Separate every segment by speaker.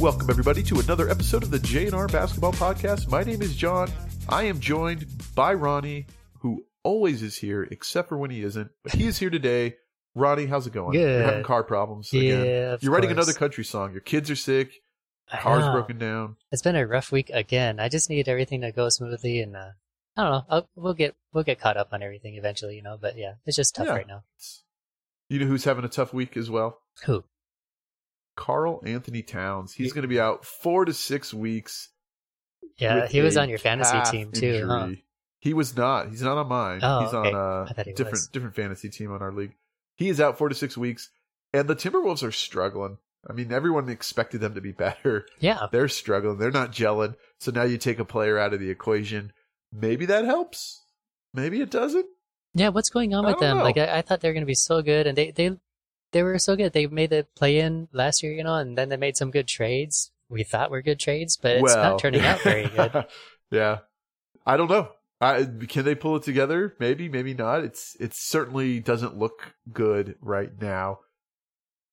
Speaker 1: Welcome everybody to another episode of the JNR Basketball Podcast. My name is Jon. I am joined by Ronnie, who always is here except for when he isn't. But he is here today. Ronnie, how's it going?
Speaker 2: Good.
Speaker 1: You're having car problems
Speaker 2: Yeah,
Speaker 1: again.
Speaker 2: of
Speaker 1: You're writing
Speaker 2: course.
Speaker 1: another country song. Your kids are sick. Car's broken down.
Speaker 2: It's been a rough week again. I just need everything to go smoothly, and uh, I don't know. I'll, we'll get we'll get caught up on everything eventually, you know. But yeah, it's just tough
Speaker 1: Yeah.
Speaker 2: right now.
Speaker 1: You know who's having a tough week as well?
Speaker 2: Who?
Speaker 1: Karl Anthony Towns. He's going to be out four to six weeks.
Speaker 2: Yeah, he was on your fantasy team too. Huh?
Speaker 1: He was not. He's not on mine.
Speaker 2: Oh,
Speaker 1: He's
Speaker 2: okay.
Speaker 1: Uh, on a
Speaker 2: he
Speaker 1: different
Speaker 2: was.
Speaker 1: different fantasy team on our league. He is out four to six weeks, and the Timberwolves are struggling. I mean, everyone expected them to be better.
Speaker 2: Yeah,
Speaker 1: They're struggling. They're not gelling. So now you take a player out of the equation. Maybe that helps. Maybe it doesn't.
Speaker 2: yeah. What's going on
Speaker 1: I
Speaker 2: with them?
Speaker 1: know.
Speaker 2: Like I, I thought they were going to be so good, and they they they were so good. They made the play in last year, you know, and then they made some good trades. We thought were good trades, but it's
Speaker 1: well,
Speaker 2: not turning out very good.
Speaker 1: yeah, I don't know. I, can they pull it together? Maybe, maybe not. It's it certainly doesn't look good right now.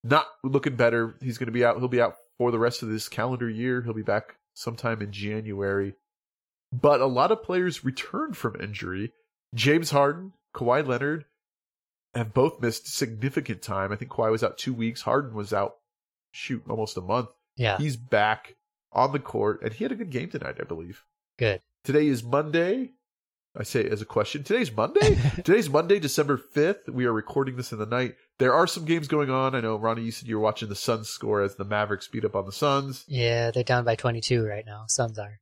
Speaker 1: Not looking better. He's going to be out. He'll be out for the rest of this calendar year. He'll be back sometime in January. But a lot of players returned from injury. James Harden, Kawhi Leonard have both missed significant time. I think Kawhi was out two weeks. Harden was out, shoot, almost a month.
Speaker 2: Yeah,
Speaker 1: He's back on the court, and he had a good game tonight, I believe.
Speaker 2: good.
Speaker 1: Today is Monday. I say as a question. Today's Monday. Today's Monday, December fifth. We are recording this in the night. There are some games going on. I know Ronnie, you said you were watching the Suns score as the Mavericks beat up on the Suns.
Speaker 2: Yeah, they're down by 22 right now. Suns are.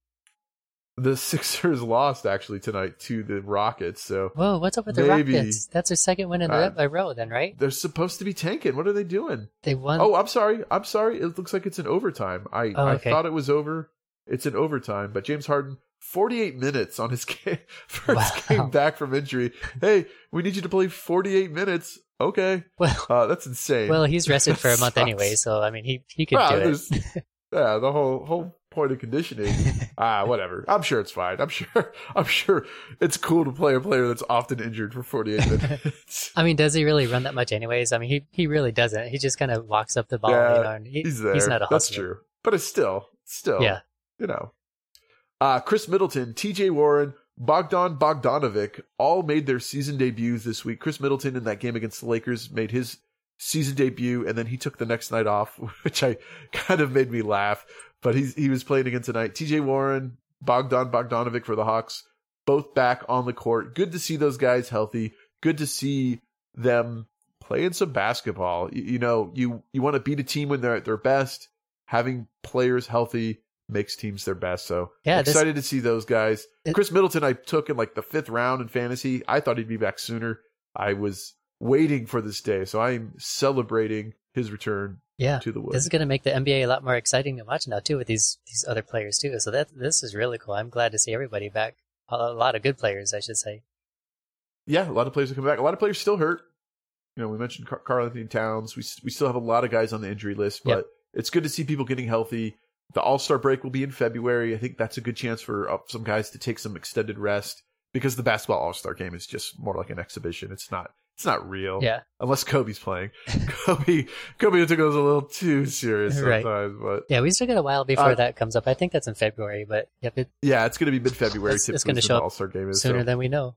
Speaker 1: The Sixers lost actually tonight to the Rockets, so
Speaker 2: Whoa, what's up with the
Speaker 1: Maybe.
Speaker 2: Rockets? That's their second win in
Speaker 1: Uh,
Speaker 2: a row, then, right?
Speaker 1: they're supposed to be tanking. What are they doing?
Speaker 2: They won.
Speaker 1: Oh, I'm sorry. I'm sorry. It looks like it's an overtime. I
Speaker 2: Oh,
Speaker 1: I thought it was over. It's an overtime, but James Harden, 48 minutes on his game, first
Speaker 2: Wow.
Speaker 1: game back from injury. Hey, we need you to play 48 minutes. Okay,
Speaker 2: well,
Speaker 1: uh, that's insane.
Speaker 2: well, he's rested for a month anyway, so I mean, he he could
Speaker 1: Well,
Speaker 2: do it.
Speaker 1: yeah, the whole whole point of conditioning. ah, whatever. I'm sure it's fine. I'm sure. I'm sure it's cool to play a player that's often injured for 48 minutes.
Speaker 2: I mean, does he really run that much, anyways? I mean, he he really doesn't. He just kind of walks up the ball,
Speaker 1: Yeah,
Speaker 2: you know. And he,
Speaker 1: He's there.
Speaker 2: He's not a
Speaker 1: That's true. But it's still, still,
Speaker 2: Yeah,
Speaker 1: you know. Uh, Khris Middleton, TJ Warren, Bogdan Bogdanovic all made their season debuts this week. Khris Middleton in that game against the Lakers made his season debut, and then he took the next night off, which I kind of made me laugh. But he's he was playing again tonight. TJ Warren, Bogdan Bogdanovic for the Hawks, both back on the court. Good to see those guys healthy. Good to see them playing some basketball. You, you know, you you want to beat a team when they're at their best. Having players healthy makes teams their best. So
Speaker 2: Yeah, this-
Speaker 1: excited to see those guys.
Speaker 2: It-
Speaker 1: Khris Middleton, I took in like the fifth round in fantasy. I thought he'd be back sooner. I was waiting for this day, so I'm celebrating his return
Speaker 2: yeah.
Speaker 1: to the wood.
Speaker 2: This is going to make the NBA a lot more exciting to watch now too, with these these other players too. So that this is really cool. I'm glad to see everybody back. A, lot of good players, I should say.
Speaker 1: yeah, a lot of players are coming back. A lot of players still hurt. You know, we mentioned Car- Karl Anthony Towns. We we still have a lot of guys on the injury list, but
Speaker 2: Yep.
Speaker 1: it's good to see people getting healthy. The All Star break will be in February. I think that's a good chance for uh, some guys to take some extended rest because the basketball All Star game is just more like an exhibition. It's not. It's not real.
Speaker 2: Yeah,
Speaker 1: Unless Kobe's playing. Kobe Kobe took it a little too serious
Speaker 2: Right.
Speaker 1: sometimes, but
Speaker 2: yeah. We still got a while before
Speaker 1: Uh,
Speaker 2: that comes up. I think that's in February, but yep, it,
Speaker 1: yeah, it's going to be mid February.
Speaker 2: It's- it's gonna show up
Speaker 1: All Star game is
Speaker 2: sooner
Speaker 1: so.
Speaker 2: than we know.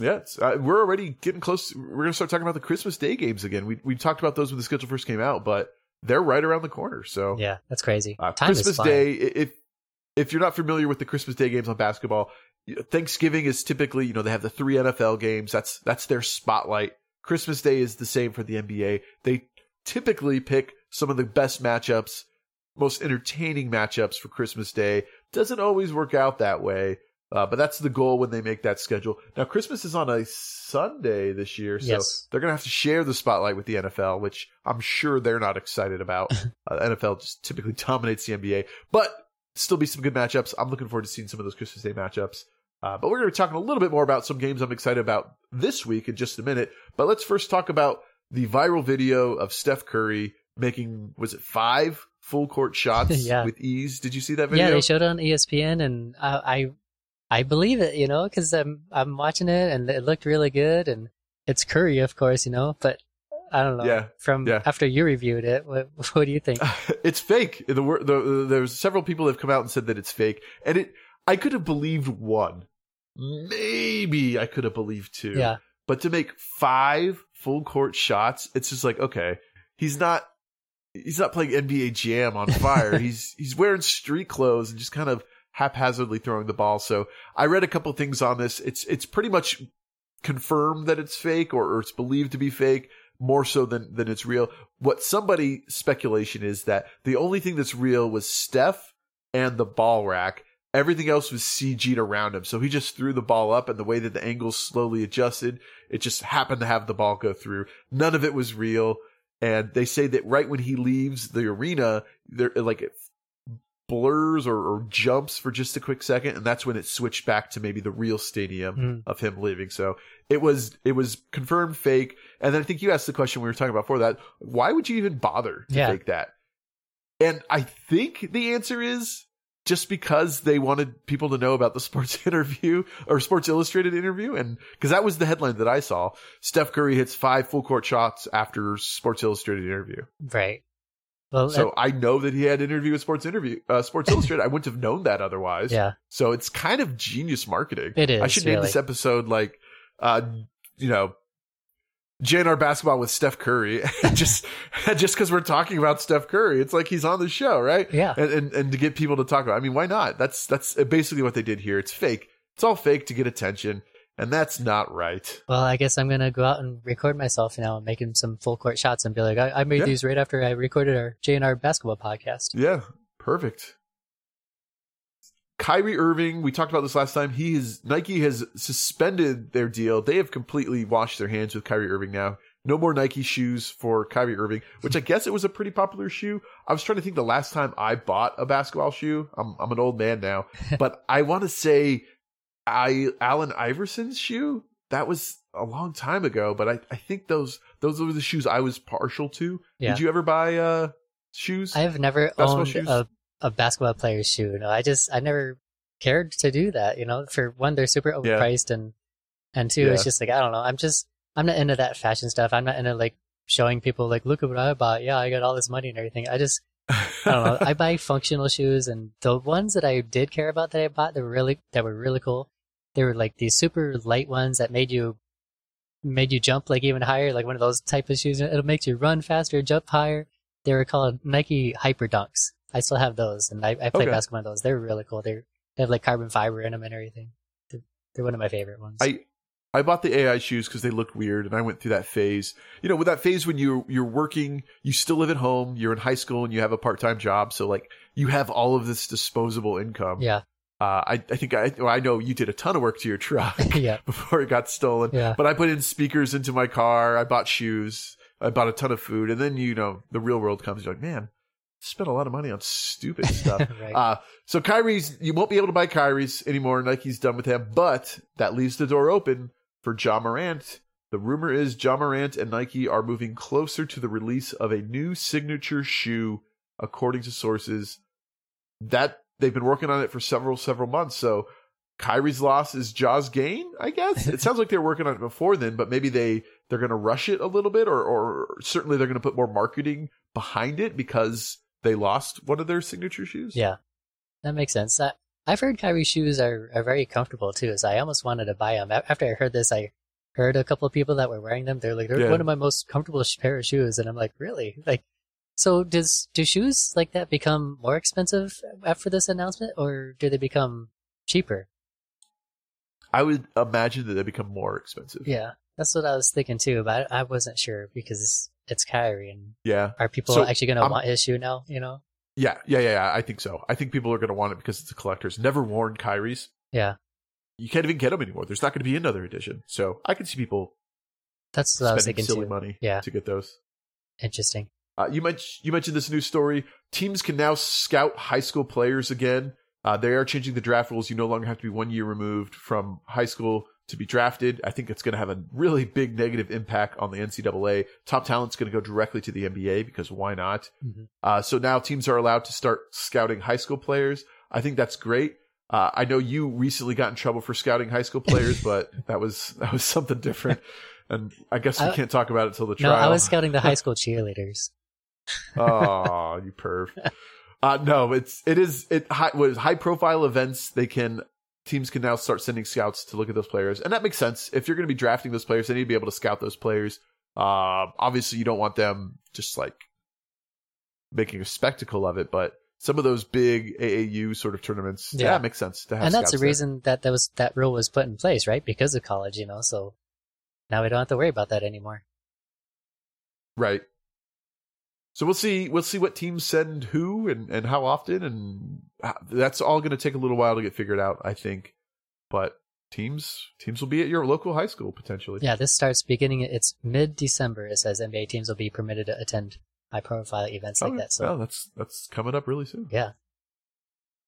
Speaker 1: Yeah, it's, uh, we're already getting close. We're going to start talking about the Christmas Day games again. We we talked about those when the schedule first came out, but they're right around the corner. So
Speaker 2: Yeah, that's crazy.
Speaker 1: uh, Christmas. Day, if if you're not familiar with the Christmas Day games on basketball, Thanksgiving is typically you know they have the three NFL games. That's that's their spotlight. Christmas Day is the same for the NBA. They typically pick some of the best matchups, most entertaining matchups for Christmas Day. Doesn't always work out that way. Uh, but that's the goal when they make that schedule. Now, Christmas is on a Sunday this year, so
Speaker 2: Yes.
Speaker 1: they're going to have to share the spotlight with the NFL, which I'm sure they're not excited about. uh, NFL just typically dominates the NBA, but still be some good matchups. I'm looking forward to seeing some of those Christmas Day matchups. Uh, but we're going to be talking a little bit more about some games I'm excited about this week in just a minute. But let's first talk about the viral video of Steph Curry making, was it five full court shots
Speaker 2: Yeah.
Speaker 1: with ease? Did you see that video?
Speaker 2: Yeah, they showed it on ESPN, and I I, I believe it, you know, because I'm I'm watching it, and it looked really good, and it's Curry, of course, you know, but I don't know.
Speaker 1: Yeah,
Speaker 2: From
Speaker 1: yeah.
Speaker 2: after you reviewed it, what, what do you think?
Speaker 1: it's fake. The, the, the there's several people that have come out and said that it's fake, and it. I could have believed one, maybe I could have believed two.
Speaker 2: Yeah.
Speaker 1: But to make five full court shots, it's just like okay, he's not. He's not playing NBA Jam on fire. he's he's wearing street clothes and just kind of haphazardly throwing the ball. So I read a couple things on this. It's it's pretty much confirmed that it's fake or, or it's believed to be fake more so than than it's real. What somebody speculation is that the only thing that's real was Steph and the ball rack. Everything else was CG'd around him. So he just threw the ball up and the way that the angles slowly adjusted, it just happened to have the ball go through. None of it was real. And they say that right when he leaves the arena, there like blurs or, or jumps for just a quick second, and that's when it switched back to maybe the real stadium
Speaker 2: Mm.
Speaker 1: of him leaving. So it was it was confirmed fake. And then I think you asked the question we were talking about before that: Why would you even bother to
Speaker 2: Yeah.
Speaker 1: fake that? And I think the answer is just because they wanted people to know about the sports interview or Sports Illustrated interview, and because that was the headline that I saw. Steph Curry hits five full court shots after Sports Illustrated interview.
Speaker 2: Right. Well,
Speaker 1: So I know that he had an interview with Sports Interview, uh, Sports Illustrated. I wouldn't have known that otherwise.
Speaker 2: yeah,
Speaker 1: So it's kind of genius marketing.
Speaker 2: it is.
Speaker 1: I should name this episode like, uh, you know, JNR basketball with Steph Curry. just, just because we're talking about Steph Curry, it's like he's on the show, right?
Speaker 2: Yeah.
Speaker 1: And, and and to get people to talk about. I mean, why not? That's that's basically what they did here. It's fake. It's all fake to get attention, and that's not right.
Speaker 2: Well, I guess I'm gonna go out and record myself now, and making some full court shots, and be like, I, I made
Speaker 1: Yeah.
Speaker 2: these right after I recorded our JNR basketball podcast.
Speaker 1: Yeah, perfect. Kyrie Irving, we talked about this last time. He is Nike has suspended their deal. They have completely washed their hands with Kyrie Irving now. No more Nike shoes for Kyrie Irving, which I guess it was a pretty popular shoe. I was trying to think the last time I bought a basketball shoe. I'm I'm an old man now, but I want to say I Allen Iverson's shoe. That was a long time ago, but I, I think those those were the shoes I was partial to.
Speaker 2: Yeah.
Speaker 1: Did you ever buy uh shoes?
Speaker 2: I have never owned
Speaker 1: shoes?
Speaker 2: a, a basketball player's shoe. No, I just I never cared to do that. You know, for one, they're super
Speaker 1: Yeah.
Speaker 2: overpriced, and and two,
Speaker 1: Yeah.
Speaker 2: it's just like I don't know. I'm just I'm not into that fashion stuff. I'm not into like showing people like look at what I bought. Yeah, I got all this money and everything. I just I don't know. I buy functional shoes, and the ones that I did care about that I bought that were really that were really cool. They were like these super light ones that made you made you jump like even higher, like one of those type of shoes. It'll make you run faster, jump higher. They were called Nike Hyper Dunks. I still have those, and I, I play
Speaker 1: Okay.
Speaker 2: basketball in those. They're really cool. They're they have like carbon fiber in them and everything. They're, they're one of my favorite ones.
Speaker 1: I I bought the AI shoes because they looked weird, and I went through that phase. You know, with that phase when you you're working, you still live at home, you're in high school, and you have a part time job, so like you have all of this disposable income.
Speaker 2: yeah,
Speaker 1: Uh, I I think I well, I know you did a ton of work to your truck
Speaker 2: yeah,
Speaker 1: before it got stolen.
Speaker 2: yeah.
Speaker 1: But I put in speakers into my car. I bought shoes. I bought a ton of food, and then you know the real world comes. You're like, man, spent a lot of money on stupid stuff.
Speaker 2: right.
Speaker 1: Uh, so Kyrie's, you won't be able to buy Kyrie's anymore. Nike's done with him, but that leaves the door open for Ja Morant. The rumor is Ja Morant and Nike are moving closer to the release of a new signature shoe, according to sources. That they've been working on it for several, several months. So Kyrie's loss is Ja's gain, I guess. It sounds like they were working on it before then, but maybe they they're going to rush it a little bit, or or certainly they're going to put more marketing behind it because they lost one of their signature shoes.
Speaker 2: Yeah, that makes sense. That, I've heard Kyrie shoes are, are very comfortable too, so I almost wanted to buy them. After I heard this, I heard a couple of people that were wearing them. They're like, they're
Speaker 1: Yeah.
Speaker 2: one of my most comfortable pair of shoes, and I'm like, really? Like, so does do shoes like that become more expensive after this announcement, or do they become cheaper?
Speaker 1: I would imagine that they become more expensive.
Speaker 2: Yeah, that's what I was thinking too, but I, I wasn't sure because it's Kyrie, and
Speaker 1: Yeah.
Speaker 2: are people
Speaker 1: So,
Speaker 2: actually going to want his shoe now? You know?
Speaker 1: Yeah, yeah, yeah, yeah. I think so. I think people are going to want it because it's a collector's. Never worn Kyrie's.
Speaker 2: Yeah,
Speaker 1: You can't even get them anymore. There's not going to be another edition. So I can see people
Speaker 2: that's what I was thinking
Speaker 1: silly
Speaker 2: too.
Speaker 1: money
Speaker 2: Yeah.
Speaker 1: to get those.
Speaker 2: Interesting.
Speaker 1: Uh, you mentioned you mentioned this new story. Teams can now scout high school players again. Uh, they are changing the draft rules. You no longer have to be one year removed from high school to be drafted. I think it's going to have a really big negative impact on the NCAA. Top talent's going to go directly to the NBA because why not?
Speaker 2: Mhm.
Speaker 1: Uh, so now teams are allowed to start scouting high school players. I think that's great. Uh, I know you recently got in trouble for scouting high school players, but that was that was something different. and I guess we
Speaker 2: I-
Speaker 1: can't talk about it till the
Speaker 2: No,
Speaker 1: trial.
Speaker 2: I was scouting the high school cheerleaders.
Speaker 1: Oh, you perv. Uh, no, it's it is it high, what is high profile events. They can teams can now start sending scouts to look at those players, and that makes sense. If you're going to be drafting those players, they need to be able to scout those players. Uh, obviously, you don't want them just like making a spectacle of it, but some of those big AAU sort of tournaments, yeah,
Speaker 2: Yeah.
Speaker 1: makes sense to have.
Speaker 2: and that's the
Speaker 1: scouts there.
Speaker 2: reason that that was that rule was put in place, right? Because of college, you know. So now we don't have to worry about that anymore.
Speaker 1: Right. So we'll see. We'll see what teams send who and, and how often, and how- that's all going to take a little while to get figured out, I think. But teams teams will be at your local high school potentially.
Speaker 2: Yeah, this starts beginning. It's mid December. It says NBA teams will be permitted to attend high profile events like
Speaker 1: Okay.
Speaker 2: that. So
Speaker 1: Well, that's that's coming up really soon.
Speaker 2: yeah,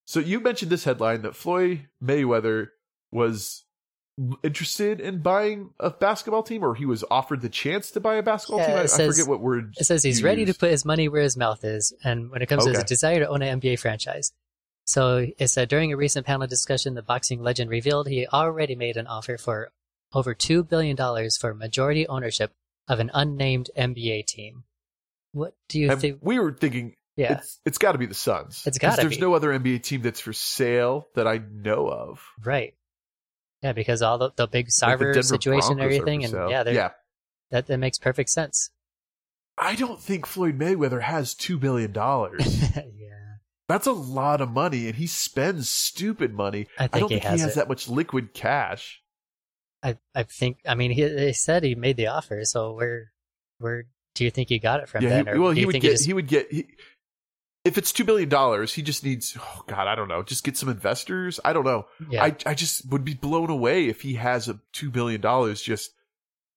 Speaker 1: So you mentioned this headline that Floyd Mayweather was interested in buying a basketball team, or he was offered the chance to buy a basketball
Speaker 2: Yeah,
Speaker 1: team. I,
Speaker 2: it
Speaker 1: I forget what word.
Speaker 2: it says he's ready to put his money where his mouth is, and when it comes to his desire to own an NBA franchise. So it said during a recent panel discussion, the boxing legend revealed he already made an offer for over two billion dollars for majority ownership of an unnamed NBA team. What do you think?
Speaker 1: we were thinking
Speaker 2: Yeah,
Speaker 1: it's it's got to be the Suns.
Speaker 2: It's
Speaker 1: 'Cause
Speaker 2: gotta
Speaker 1: There's no other NBA team that's for sale that I know of.
Speaker 2: right. Yeah, because all the, the big
Speaker 1: Like the
Speaker 2: situation and
Speaker 1: Broncos are
Speaker 2: everything, and yeah, they're-
Speaker 1: yeah.
Speaker 2: that that makes perfect sense.
Speaker 1: I don't think Floyd Mayweather has two billion dollars.
Speaker 2: yeah,
Speaker 1: That's a lot of money, and he spends stupid money.
Speaker 2: I
Speaker 1: I don't
Speaker 2: he
Speaker 1: think
Speaker 2: has
Speaker 1: he has
Speaker 2: it.
Speaker 1: that much liquid cash.
Speaker 2: I I think. I mean, he, he said he made the offer, so where where do you think he got it from?
Speaker 1: Yeah,
Speaker 2: then,
Speaker 1: he, well, he would get.
Speaker 2: just-
Speaker 1: He would get. He, if it's two billion dollars, he just needs. Oh God, I don't know. Just get some investors. I don't know.
Speaker 2: yeah,
Speaker 1: I I just would be blown away if he has a two billion dollars just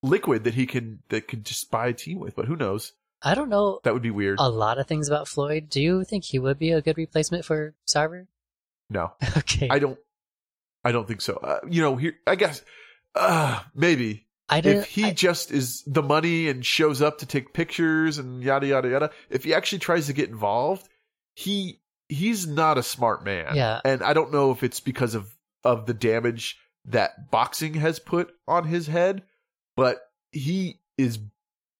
Speaker 1: liquid that he can that could just buy a team with. But who knows?
Speaker 2: I don't know
Speaker 1: That would be weird.
Speaker 2: a lot of things about Floyd. Do you think he would be a good replacement for Sarver?
Speaker 1: no,
Speaker 2: okay,
Speaker 1: I don't. I don't think so. Uh, you know, here I guess. Uh, maybe if he
Speaker 2: I-
Speaker 1: just is the money and shows up to take pictures and yada yada yada if he actually tries to get involved he he's not a smart man
Speaker 2: Yeah.
Speaker 1: and i don't know if it's because of of the damage that boxing has put on his head but he is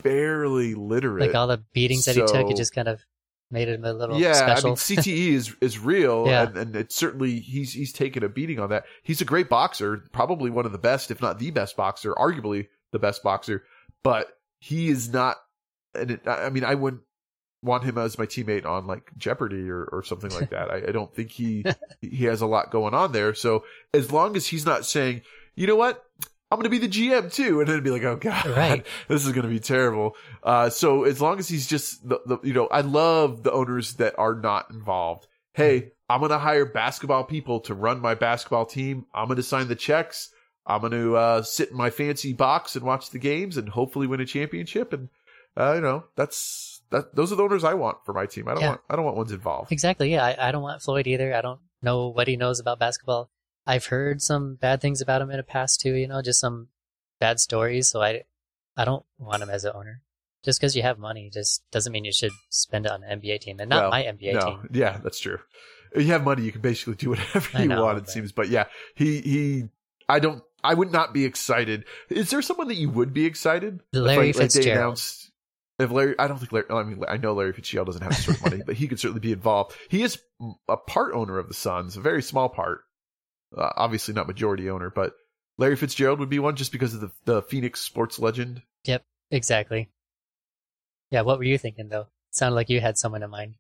Speaker 1: barely literate
Speaker 2: like all the beatings that he took,
Speaker 1: So-
Speaker 2: he just kind of made him a little
Speaker 1: yeah,
Speaker 2: special.
Speaker 1: I mean CTE is is real,
Speaker 2: Yeah.
Speaker 1: and, and it's certainly he's he's taken a beating on that. He's a great boxer, probably one of the best, if not the best boxer, arguably the best boxer. But he is not, and it, I mean, I wouldn't want him as my teammate on like Jeopardy or or something like that. I, I don't think he he has a lot going on there. So as long as he's not saying, you know what. I'm going to be the GM too. And then it'd be like, oh God,
Speaker 2: Right.
Speaker 1: this is going to be terrible. Uh, so as long as he's just the, the, you know, I love the owners that are not involved. Hey, I'm going to hire basketball people to run my basketball team. I'm going to sign the checks. I'm going to, uh, sit in my fancy box and watch the games and hopefully win a championship. And, uh, you know, that's, that, those are the owners I want for my team. I don't
Speaker 2: Yeah.
Speaker 1: want, I don't want ones involved.
Speaker 2: Exactly. Yeah, I, I don't want Floyd either. I don't know what he knows about basketball. I've heard some bad things about him in the past too. You know, just some bad stories. So I, I don't want him as an owner. Just because you have money, just doesn't mean you should spend it on an NBA team, and not
Speaker 1: Well,
Speaker 2: my NBA
Speaker 1: no,
Speaker 2: team.
Speaker 1: yeah, that's true. If you have money, you can basically do whatever you
Speaker 2: know,
Speaker 1: want. It
Speaker 2: but-
Speaker 1: seems, but yeah, he he. I don't. I would not be excited. Is there someone that you would be excited? if,
Speaker 2: Larry
Speaker 1: like,
Speaker 2: Fitzgerald.
Speaker 1: announced- If Larry, I don't think Larry. I mean, I know Larry Fitzgerald doesn't have this sort of money, but he could certainly be involved. He is a part owner of the Suns, a very small part. Uh, obviously, not majority owner, but Larry Fitzgerald would be one just because of the the Phoenix sports legend.
Speaker 2: Yep, exactly. Yeah. What were you thinking though? Sounded like you had someone in mind.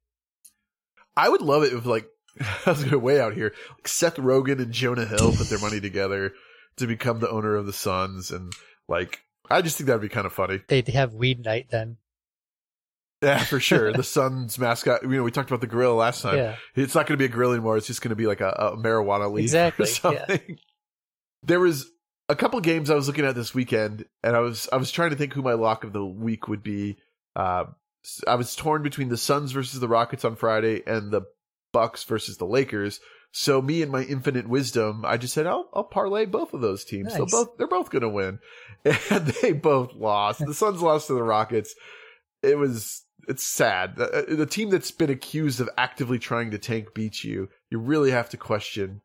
Speaker 1: I would love it if like I was going way out here. Like Seth Rogen and Jonah Hill put their money together to become the owner of the Suns, and like I just think that'd be kind of funny.
Speaker 2: They'd have weed night then.
Speaker 1: Yeah, for sure. the Suns mascot. You know, we talked about the gorilla last time.
Speaker 2: Yeah.
Speaker 1: It's not going to be a gorilla anymore. It's just going to be like a, a marijuana leaf
Speaker 2: Exactly,
Speaker 1: or something. There was a couple games I was looking at this weekend, and I was I was trying to think who my lock of the week would be. Uh, I was torn between the Suns versus the Rockets on Friday and the Bucks versus the Lakers. So me and my infinite wisdom, I just said I'll I'll parlay both of those teams. So
Speaker 2: Nice.
Speaker 1: both they're both going to win, and they both lost. The Suns lost to the Rockets. It was it's sad. The, uh, the team that's been accused of actively trying to tank beats you. You really have to question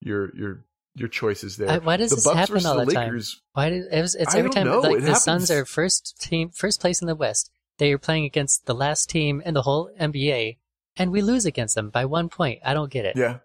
Speaker 1: your your your choices there.
Speaker 2: I, why does
Speaker 1: the
Speaker 2: this
Speaker 1: Bucks
Speaker 2: happen all
Speaker 1: the
Speaker 2: the time? Why did it was? It's
Speaker 1: I
Speaker 2: every time
Speaker 1: know.
Speaker 2: like the Suns are first team, first place in the West. They are playing against the last team in the whole NBA, and we lose against them by one point. I don't get it.
Speaker 1: Yeah.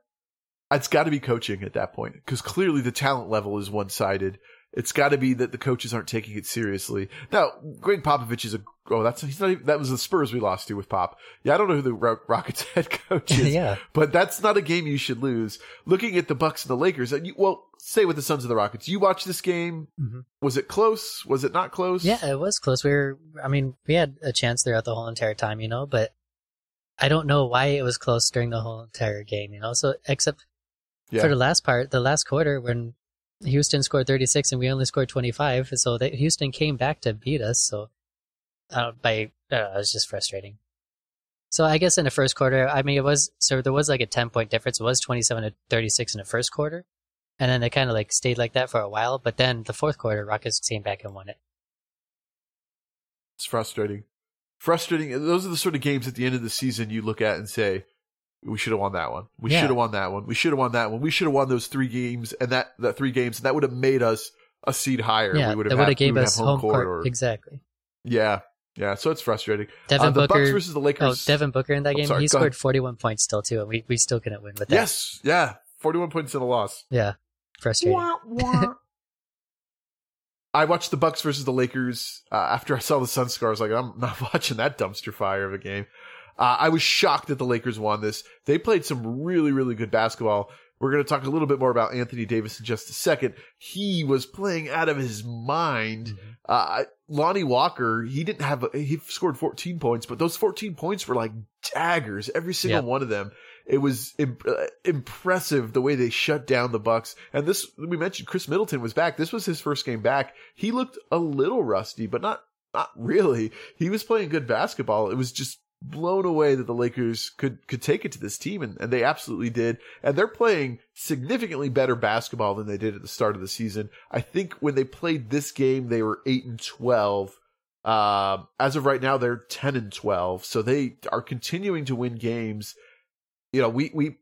Speaker 1: It's got to be coaching at that point because clearly the talent level is one sided. It's got to be that the coaches aren't taking it seriously. Now, Gregg Popovich is a oh that's he's not even, that was the Spurs we lost to with Pop. Yeah, I don't know who the Ro- Rockets head coach is,
Speaker 2: yeah,
Speaker 1: but that's not a game you should lose. Looking at the Bucks and the Lakers, and you, well, say with the Suns and the Rockets, you watched this game.
Speaker 2: Mhm.
Speaker 1: Was it close? Was it not close?
Speaker 2: yeah, it was close. We were, I mean, we had a chance throughout the whole entire time, you know, but I don't know why it was close during the whole entire game, you know. So except
Speaker 1: Yeah.
Speaker 2: for the last part, the last quarter when Houston scored 36 and we only scored 25, so Houston came back to beat us. So uh, by I it was just frustrating. So I guess in the first quarter, I mean, it was so there was like a 10 point difference. It was 27 to 36 in the first quarter, and then they kind of like stayed like that for a while. But then the fourth quarter, Rockets came back and won it.
Speaker 1: It's frustrating. Frustrating. Those are the sort of games at the end of the season you look at and say, we should have won that one. We
Speaker 2: Yeah.
Speaker 1: should have won that one. We should have won that one. We should have won those three games and that, that three games, and that would have made us a seed higher.
Speaker 2: yeah,
Speaker 1: we would have,
Speaker 2: would
Speaker 1: had,
Speaker 2: gave us
Speaker 1: have
Speaker 2: home court
Speaker 1: or-
Speaker 2: exactly.
Speaker 1: Yeah, yeah. So it's frustrating.
Speaker 2: Devin
Speaker 1: Uh, the Bucks
Speaker 2: Booker.
Speaker 1: versus the Lakers.
Speaker 2: Oh, Devin Booker in that
Speaker 1: Oh,
Speaker 2: game,
Speaker 1: sorry,
Speaker 2: he
Speaker 1: go ahead.
Speaker 2: scored 41 points still too, and we, we still couldn't win with that.
Speaker 1: Yes, yeah. Forty-one points in a loss.
Speaker 2: Yeah, frustrating.
Speaker 1: Wah, wah. I watched the Bucks versus the Lakers uh, after I saw the Sun scars. Like I'm not watching that dumpster fire of a game. Uh, I was shocked that the Lakers won this. They played some really, really good basketball. We're going to talk a little bit more about Anthony Davis in just a second. He was playing out of his mind.
Speaker 2: Mhm.
Speaker 1: Uh, Lonnie Walker, he didn't have, a, he scored 14 points, but those 14 points were like daggers, every single
Speaker 2: Yeah.
Speaker 1: one of them. It was imp- uh, impressive the way they shut down the Bucks. And this, we mentioned Khris Middleton was back. This was his first game back. He looked a little rusty, but not, not really. He was playing good basketball. It was just blown away that the Lakers could, could take it to this team and, and they absolutely did. And they're playing significantly better basketball than they did at the start of the season. I think when they played this game, they were eight and 12. Um, as of right now, they're 10 and 12. So they are continuing to win games. You know, we, we,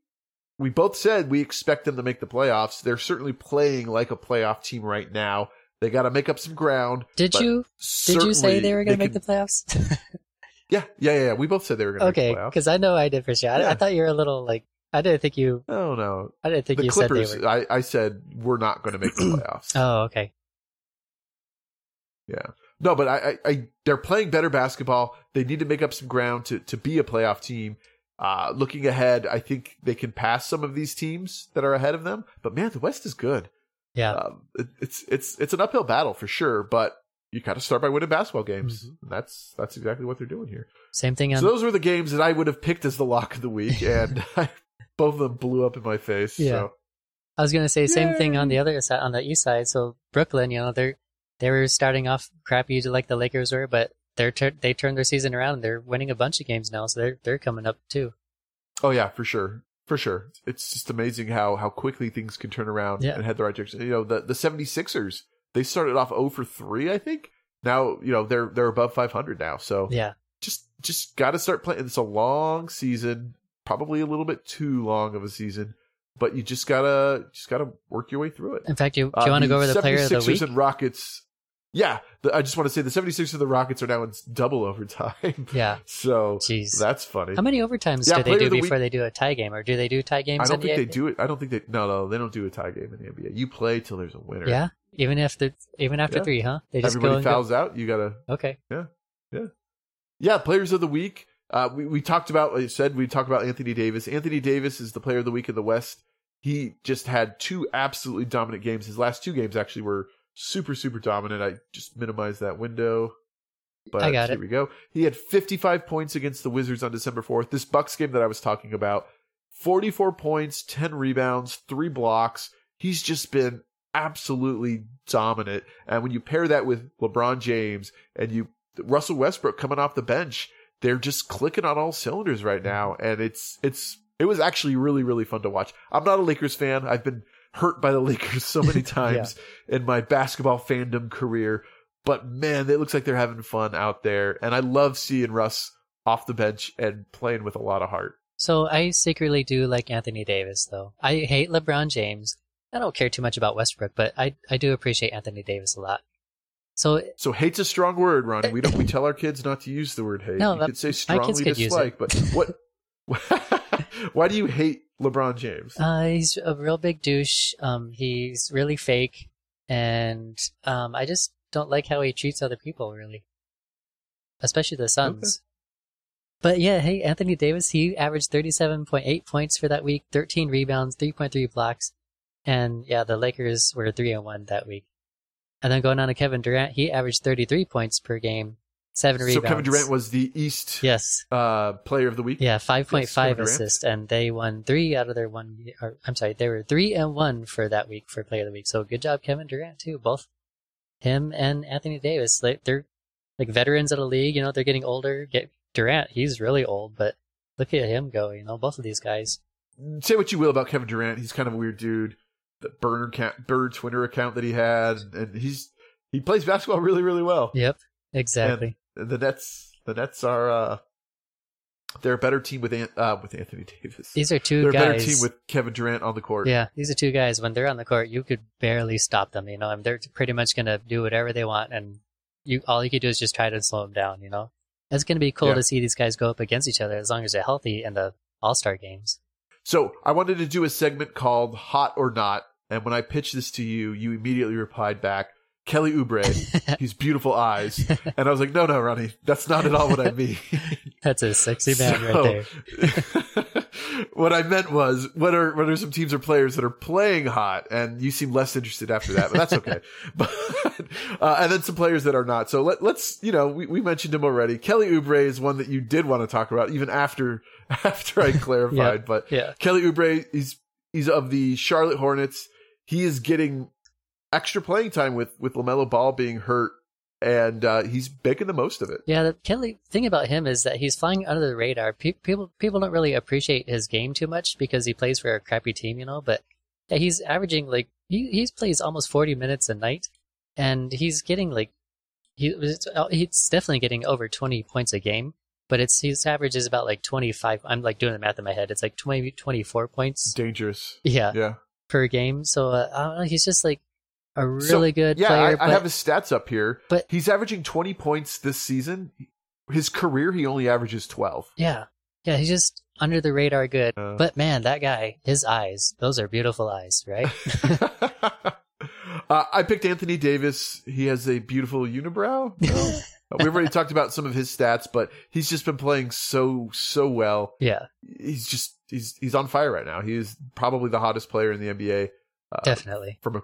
Speaker 1: we both said we expect them to make the playoffs. They're certainly playing like a playoff team right now. They got to make up some ground.
Speaker 2: Did you did you say they were going to make
Speaker 1: can-
Speaker 2: the playoffs?
Speaker 1: Yeah, yeah, yeah, yeah. We both said they were going to
Speaker 2: okay, because I know I did for sure. I,
Speaker 1: Yeah.
Speaker 2: I thought you were a little like I didn't think you.
Speaker 1: Oh no,
Speaker 2: I didn't think
Speaker 1: the
Speaker 2: you
Speaker 1: Clippers.
Speaker 2: said they were.
Speaker 1: I, I said we're not going to make the playoffs.
Speaker 2: Oh, okay.
Speaker 1: Yeah. No, but I, I, I, they're playing better basketball. They need to make up some ground to, to be a playoff team. Uh, looking ahead, I think they can pass some of these teams that are ahead of them. But man, the West is good.
Speaker 2: Yeah.
Speaker 1: Um, it, it's, it's, it's an uphill battle for sure, but you got to start by winning basketball games.
Speaker 2: Mm-hmm.
Speaker 1: That's, that's exactly what they're doing here.
Speaker 2: Same thing on.
Speaker 1: So those were the games that I would have picked as the lock of the week. And I, both of them blew up in my face.
Speaker 2: Yeah.
Speaker 1: So
Speaker 2: I was gonna say same thing on the other side, on the east side. So Brooklyn, you know, they're they were starting off crappy like the Lakers were, but they're tur- they turned their season around. And they're winning a bunch of games now, so they're they're coming up too.
Speaker 1: Oh yeah, for sure. For sure. It's just amazing how how quickly things can turn around
Speaker 2: Yeah.
Speaker 1: and head the right direction. You know, the the 76ers, they started off 0 for 3, I think. Now, you know, they're they're above 500 now. So
Speaker 2: Yeah,
Speaker 1: just just got to start playing. It's a long season, probably a little bit too long of a season, but you just got to just got to work your way through it.
Speaker 2: in fact, you do
Speaker 1: Uh,
Speaker 2: you want to go over the player of the week?
Speaker 1: and Rockets. Yeah, the, I just want to say the 76ers and the Rockets are now in double overtime.
Speaker 2: Yeah,
Speaker 1: So
Speaker 2: jeez.
Speaker 1: that's funny.
Speaker 2: How many overtimes
Speaker 1: Yeah,
Speaker 2: do they do
Speaker 1: the
Speaker 2: before
Speaker 1: week-
Speaker 2: they do a tie game, or do they do tie games?
Speaker 1: I don't
Speaker 2: in
Speaker 1: think
Speaker 2: the
Speaker 1: they do it. I don't think they. No, no, they don't do a tie game in the NBA. You play till there's a winner.
Speaker 2: Yeah, even after even after
Speaker 1: Yeah.
Speaker 2: three, huh? They just
Speaker 1: Everybody
Speaker 2: and go.
Speaker 1: fouls out. You gotta.
Speaker 2: Okay,
Speaker 1: Yeah. Yeah. Yeah, players of the week. Uh, we we talked about. Like I said we talked about Anthony Davis. Anthony Davis is the player of the week in the West. He just had two absolutely dominant games. His last two games actually were super super dominant. I just minimized that window. But
Speaker 2: I got
Speaker 1: here
Speaker 2: it.
Speaker 1: we go. He had 55 points against the Wizards on December 4th. This Bucks game that I was talking about, 44 points, 10 rebounds, 3 blocks. He's just been absolutely dominant. And when you pair that with LeBron James and you Russell Westbrook coming off the bench, they're just clicking on all cylinders right now and it's it's it was actually really really fun to watch. I'm not a Lakers fan. I've been hurt by the Lakers so many times in my basketball fandom career, but man, it looks like they're having fun out there and I love seeing Russ off the bench and playing with a lot of heart.
Speaker 2: so I secretly do like Anthony Davis, though. I hate LeBron James, I don't care too much about Westbrook, but I I do appreciate Anthony Davis a lot. So
Speaker 1: So hate's a strong word, Ronnie. We don't we tell our kids not to use the word hate.
Speaker 2: No,
Speaker 1: you could say strongly dislike, but what why do you hate LeBron James?
Speaker 2: uh, he's a real big douche. Um, he's really fake, and um, I just don't like how he treats other people, really, especially the Suns. But yeah, hey, Anthony Davis, he averaged 37.8 points for that week, 13 rebounds, 3.3 blocks. And yeah, the Lakers were 3 and 1 that week. And then going on to Kevin Durant, he averaged 33 points per game, 7
Speaker 1: So
Speaker 2: rebounds.
Speaker 1: Kevin Durant was the East
Speaker 2: Yes.
Speaker 1: uh, player of the week.
Speaker 2: Yeah, 5.5
Speaker 1: Durant.
Speaker 2: assists, and they won three out of their one. Or I'm sorry, they were three and one for that week for Player of the Week. So good job, Kevin Durant too. Both him and Anthony Davis. They, they're like veterans of the league. You know, they're getting older. Get Durant, he's really old, but look at him go. You know, both of these guys.
Speaker 1: Say what you will about Kevin Durant, he's kind of a weird dude. The burner account, bird Twitter account that he had, and he's he plays basketball really, really well.
Speaker 2: Yep, exactly.
Speaker 1: The Nets, the Nets are uh, they're a better team with An- uh, with Anthony Davis.
Speaker 2: these are 2
Speaker 1: they're a better team with Kevin Durant on the court.
Speaker 2: yeah, these are two guys. When they're on the court, you could barely stop them. You know, and they're pretty much gonna do whatever they want, and you all you could do is just try to slow them down. You know, it's gonna be cool
Speaker 1: Yeah.
Speaker 2: to see these guys go up against each other as long as they're healthy in the All Star games.
Speaker 1: So I wanted to do a segment called "Hot or Not," and when I pitched this to you, you immediately replied back, "Kelly Oubre, he's beautiful eyes," and I was like, "No, no, Ronnie, that's not at all what I mean."
Speaker 2: That's a sexy man
Speaker 1: So-
Speaker 2: right there.
Speaker 1: what I meant was, what are what are some teams or players that are playing hot? And you seem less interested after that, but that's okay. but uh, and then some players that are not. So let, let's, you know, we, we mentioned him already. Kelly Oubre is one that you did want to talk about, even after after I clarified. But
Speaker 2: Yeah,
Speaker 1: Kelly Oubre, he's he's of the Charlotte Hornets. He is getting extra playing time with with Lamelo Ball being hurt, and uh, he's making the most of it.
Speaker 2: yeah. The Kelly thing about him is that he's flying under the radar. Pe- people people don't really appreciate his game too much because he plays for a crappy team, you know. But yeah, he's averaging like he he plays almost forty minutes a night, and he's getting like he was he's definitely getting over twenty points a game. But it's his average is about like twenty five. I'm like doing the math in my head. It's like 20, 24 points.
Speaker 1: Dangerous.
Speaker 2: Yeah,
Speaker 1: Yeah.
Speaker 2: per game. So uh, I don't know. He's just like a
Speaker 1: So,
Speaker 2: really good
Speaker 1: yeah,
Speaker 2: player.
Speaker 1: I, I have his stats up here.
Speaker 2: but-
Speaker 1: he's averaging 20 points this season. His career, he only averages 12.
Speaker 2: yeah, yeah, he's just under the radar good.
Speaker 1: Uh.
Speaker 2: but man, that guy, his eyes, those are beautiful eyes, right?
Speaker 1: uh, I picked Anthony Davis. He has a beautiful unibrow. No. We've already talked about some of his stats, but he's just been playing so so well.
Speaker 2: yeah,
Speaker 1: He's just he's he's on fire right now. He is probably the hottest player in the NBA uh,
Speaker 2: definitely.
Speaker 1: from a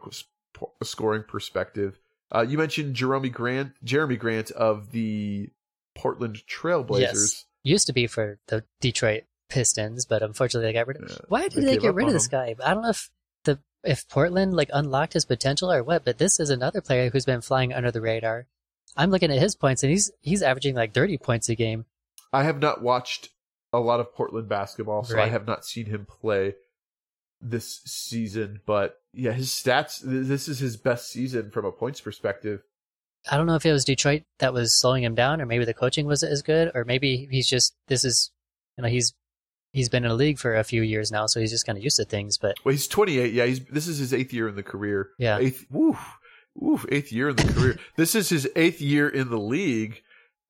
Speaker 1: scoring perspective. Uh, you mentioned Jerami Grant, Jerami Grant of the Portland Trailblazers.
Speaker 2: Yes. Used to be for the Detroit Pistons, but unfortunately they got rid of.
Speaker 1: Yeah,
Speaker 2: Why did
Speaker 1: they
Speaker 2: they, get rid of this guy? I don't know if the if Portland like unlocked his potential or what. But this is another player who's been flying under the radar. I'm looking at his points, and he's he's averaging like 30 points a game.
Speaker 1: I have not watched a lot of Portland basketball, so I have not seen him play this season. But yeah, his stats. This is his best season from a points perspective.
Speaker 2: I don't know if it was Detroit that was slowing him down, or maybe the coaching wasn't as good, or maybe he's just this is you know he's he's been in the league for a few years now, so he's just kind of used to things. But
Speaker 1: Well, he's 28. Yeah, he's this is his eighth year in the career.
Speaker 2: yeah,
Speaker 1: Eighth. Woof. Woof. Eighth year in the career. This is his eighth year in the league,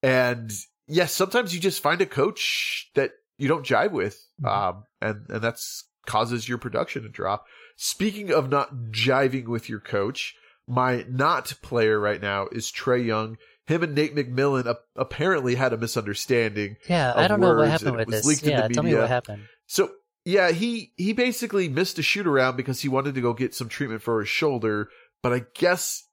Speaker 1: and yes, sometimes you just find a coach that you don't jive with,
Speaker 2: Mhm.
Speaker 1: um, and and that's causes your production to drop. Speaking of not jiving with your coach, my not player right now is Trae Young. Him and Nate McMillan ap- apparently had a misunderstanding.
Speaker 2: yeah. I don't know what happened with this.
Speaker 1: leaked in the
Speaker 2: Yeah, tell me what happened.
Speaker 1: So yeah, he he basically missed a shoot around because he wanted to go get some treatment for his shoulder, but I guess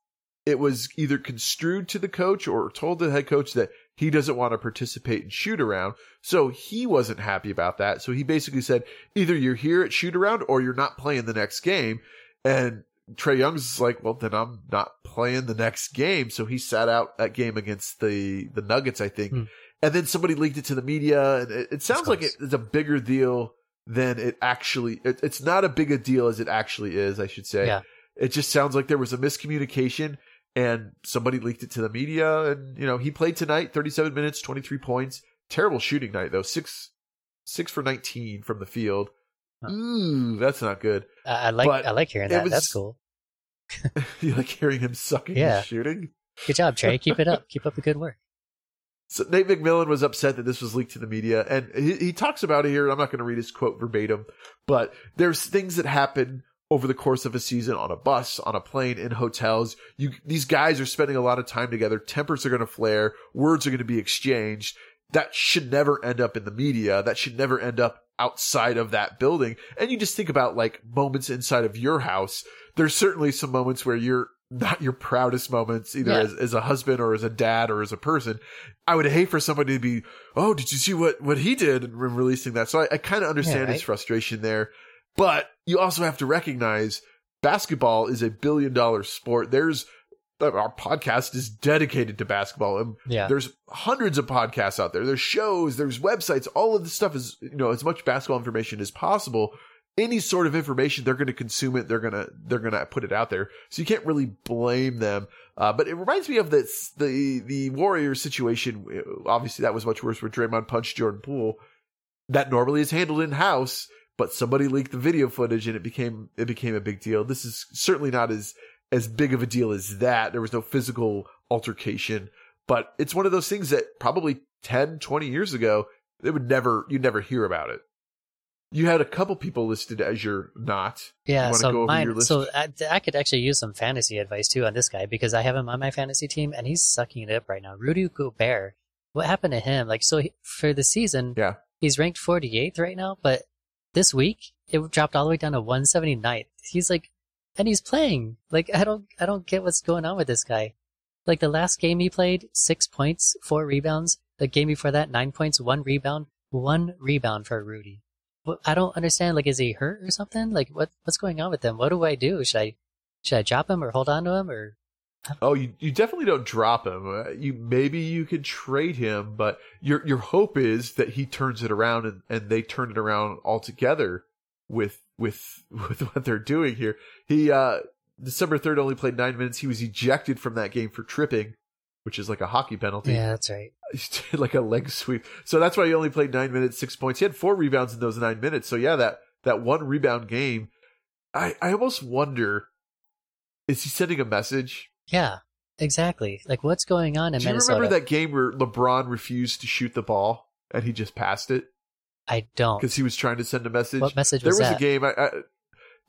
Speaker 1: it was either construed to the coach or told the head coach that he doesn't want to participate in shoot around. So he wasn't happy about that. So he basically said, either you're here at shoot around or you're not playing the next game. And Trae Young's like, well, then I'm not playing the next game. So he sat out that game against the, the Nuggets, I think.
Speaker 2: Hmm.
Speaker 1: And then somebody leaked it to the media and it, it sounds like
Speaker 2: course.
Speaker 1: it's a bigger deal than it actually, it, it's not a big a deal as it actually is, I should say.
Speaker 2: Yeah.
Speaker 1: It just sounds like there was a miscommunication and somebody leaked it to the media and you know he played tonight 37 minutes 23 points terrible shooting night though six six for 19 from the field
Speaker 2: Huh.
Speaker 1: Ooh, that's not good.
Speaker 2: I, I like
Speaker 1: But
Speaker 2: I like hearing that.
Speaker 1: was-
Speaker 2: That's cool.
Speaker 1: you like hearing him sucking
Speaker 2: Yeah.
Speaker 1: shooting?
Speaker 2: Good job, Trae. Keep it up. Keep up the good work.
Speaker 1: So Nate McMillan was upset that this was leaked to the media, and he, he talks about it here. I'm not going to read his quote verbatim, but there's things that happen over the course of a season on a bus, on a plane, in hotels. You these guys are spending a lot of time together. Tempers are going to flare. Words are going to be exchanged. That should never end up in the media. That should never end up outside of that building. And you just think about like moments inside of your house. There's certainly some moments where you're not your proudest moments, either
Speaker 2: Yeah.
Speaker 1: as, as a husband or as a dad or as a person. I would hate for somebody to be, oh, did you see what, what he did and releasing that? So I, I kind of understand
Speaker 2: Yeah,
Speaker 1: his frustration there, but you also have to recognize basketball is a billion dollar sport. There's, our podcast is dedicated to basketball and
Speaker 2: Yeah.
Speaker 1: there's hundreds of podcasts out there. There's shows, there's websites. All of this stuff is, you know, as much basketball information as possible. Any sort of information, they're going to consume it. They're going to, they're going to put it out there. So you can't really blame them. Uh, but it reminds me of this, the, the Warriors situation. Obviously that was much worse where Draymond punched Jordan Poole. That normally is handled in house, but somebody leaked the video footage and it became, it became a big deal. This is certainly not as, as big of a deal as that. There was no physical altercation, but it's one of those things that probably 10, 20 years ago, they would never, you'd never hear about it. You had a couple people listed as your not.
Speaker 2: Yeah,
Speaker 1: wanna
Speaker 2: so
Speaker 1: go over your
Speaker 2: mine. So I, I could actually use some fantasy advice too on this guy because I have him on my fantasy team and he's sucking it up right now. Rudy Gobert, what happened to him? Like, so he, for the season,
Speaker 1: Yeah.
Speaker 2: he's ranked 48th right now, but this week it dropped all the way down to 179th. He's like, and he's playing. Like, I don't, I don't get what's going on with this guy. Like the last game he played, six points, four rebounds. The game before that, nine points, one rebound, one rebound for Rudy. I don't understand. Like, is he hurt or something? Like, what what's going on with him? What do I do? Should I should I drop him or hold on to him or?
Speaker 1: Oh, you, you definitely don't drop him. Uh, You maybe you could trade him, but your your hope is that he turns it around and, and they turn it around altogether with with with what they're doing here. He uh December third only played nine minutes. He was ejected from that game for tripping, which is like a hockey penalty.
Speaker 2: Yeah, that's right.
Speaker 1: Like a leg sweep. So that's why he only played nine minutes, six points. He had four rebounds in those nine minutes. So yeah, that that one rebound game, I I almost wonder, is he sending a message?
Speaker 2: Yeah, exactly. Like, what's going on in
Speaker 1: Do you
Speaker 2: Minnesota?
Speaker 1: remember that game where LeBron refused to shoot the ball and he just passed it
Speaker 2: I don't.
Speaker 1: because he was trying to send a message?
Speaker 2: What message
Speaker 1: there
Speaker 2: was
Speaker 1: was
Speaker 2: that?
Speaker 1: a game I, I,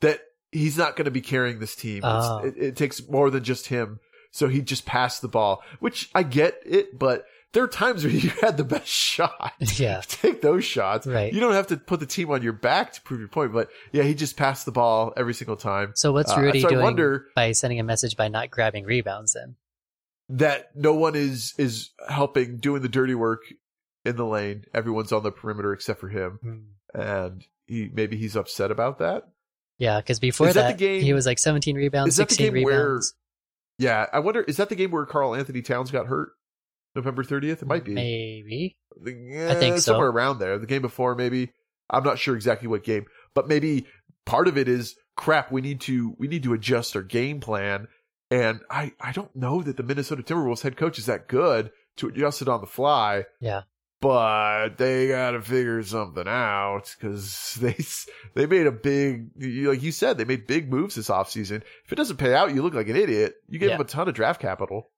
Speaker 1: that he's not going to be carrying this team.
Speaker 2: Oh.
Speaker 1: It, it takes more than just him. So he just passed the ball, which I get it, but there are times where you had the best shot.
Speaker 2: Yeah.
Speaker 1: Take those shots.
Speaker 2: Right.
Speaker 1: You don't have to put the team on your back to prove your point, but yeah, he just passed the ball every single time.
Speaker 2: So what's
Speaker 1: Uh,
Speaker 2: Rudy
Speaker 1: so
Speaker 2: doing
Speaker 1: wonder-
Speaker 2: by sending a message by not grabbing rebounds? Then
Speaker 1: That no one is is helping doing the dirty work in the lane. Everyone's on the perimeter except for him.
Speaker 2: Hmm.
Speaker 1: and he maybe he's upset about that.
Speaker 2: yeah, because before
Speaker 1: that
Speaker 2: that,
Speaker 1: the game-
Speaker 2: he was like 17 rebounds,
Speaker 1: Is that the
Speaker 2: 16
Speaker 1: game where- Yeah, I wonder is that the game where Karl Anthony Towns got hurt? November 30th? It might be.
Speaker 2: Maybe.
Speaker 1: Yeah,
Speaker 2: think so.
Speaker 1: somewhere around there. The game before maybe. I'm not sure exactly what game, but maybe part of it is crap, we need to we need to adjust our game plan and I I don't know that the Minnesota Timberwolves head coach is that good to adjust it on the fly.
Speaker 2: Yeah.
Speaker 1: but they got to figure something out because they they made a big like you said they made big moves this offseason. If it doesn't pay out, you look like an idiot. You gave
Speaker 2: Yeah.
Speaker 1: them a ton of draft capital.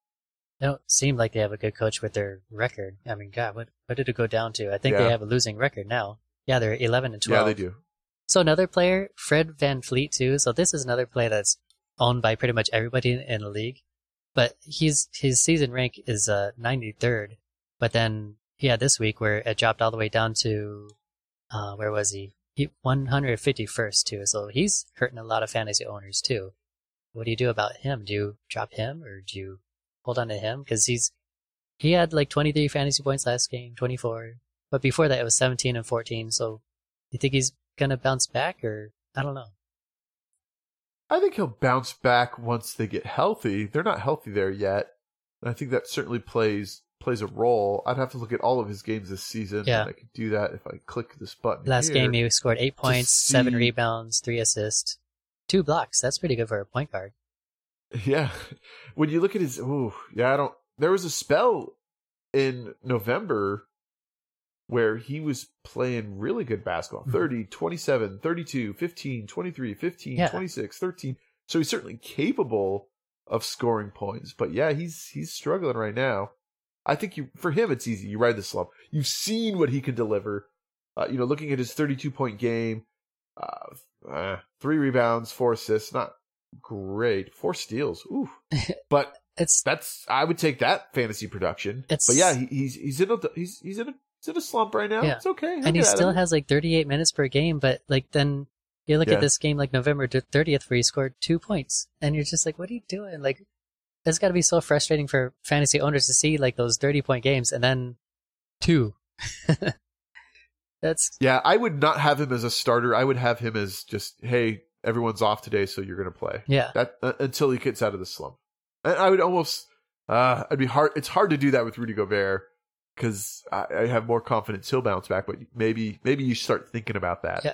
Speaker 2: They don't seem like they have a good coach with their record. I mean, God, what what did it go down to? I think
Speaker 1: Yeah.
Speaker 2: they have a losing record now. Yeah, they're 11 and 12.
Speaker 1: Yeah, they do.
Speaker 2: So another player, Fred VanVleet too. So this is another player that's owned by pretty much everybody in, in the league. But he's his season rank is uh 93rd. But then yeah, this week where it dropped all the way down to uh where was he? He 151st too. So he's hurting a lot of fantasy owners too. What do you do about him? Do you drop him or do you hold on to him? Because he's he had like 23 fantasy points last game, 24. But before that, it was 17 and 14. So you think he's gonna bounce back, or I don't know.
Speaker 1: I think he'll bounce back once they get healthy. They're not healthy there yet. And I think that certainly plays plays a role. I'd have to look at all of his games this season.
Speaker 2: Yeah.
Speaker 1: I could do that if I click this button.
Speaker 2: Last
Speaker 1: here.
Speaker 2: game, he scored eight points, seven rebounds, three assists, two blocks. That's pretty good for a point guard.
Speaker 1: Yeah. When you look at his, ooh, yeah, I don't. There was a spell in November where he was playing really good basketball
Speaker 2: Mhm.
Speaker 1: 30, 27, 32, 15, 23, 15,
Speaker 2: Yeah.
Speaker 1: 26, 13. So he's certainly capable of scoring points. But yeah, he's he's struggling right now. I think you for him it's easy. You ride the slump. You've seen what he can deliver. Uh, you know, looking at his 32 point game, uh, uh, three rebounds, four assists, not great. Four steals, ooh. But
Speaker 2: It's
Speaker 1: that's I would take that fantasy production.
Speaker 2: It's-
Speaker 1: but yeah, he, he's he's in a he's he's in a he's in a slump right now.
Speaker 2: Yeah.
Speaker 1: It's okay. He'll
Speaker 2: and he
Speaker 1: get out of
Speaker 2: still has like 38 minutes per game, but like then you look
Speaker 1: Yeah.
Speaker 2: at this game like November 30th where he scored two points, and you're just like, what are you doing? Like, it's got to be so frustrating for fantasy owners to see like those 30 point games and then two. That's
Speaker 1: Yeah, I would not have him as a starter. I would have him as just hey, everyone's off today, so you're going to play.
Speaker 2: yeah,
Speaker 1: That uh, until he gets out of the slump. And I would almost uh I'd be hard it's hard to do that with Rudy Gobert cuz I, I have more confidence he'll bounce back, but maybe maybe you start thinking about that.
Speaker 2: Yeah.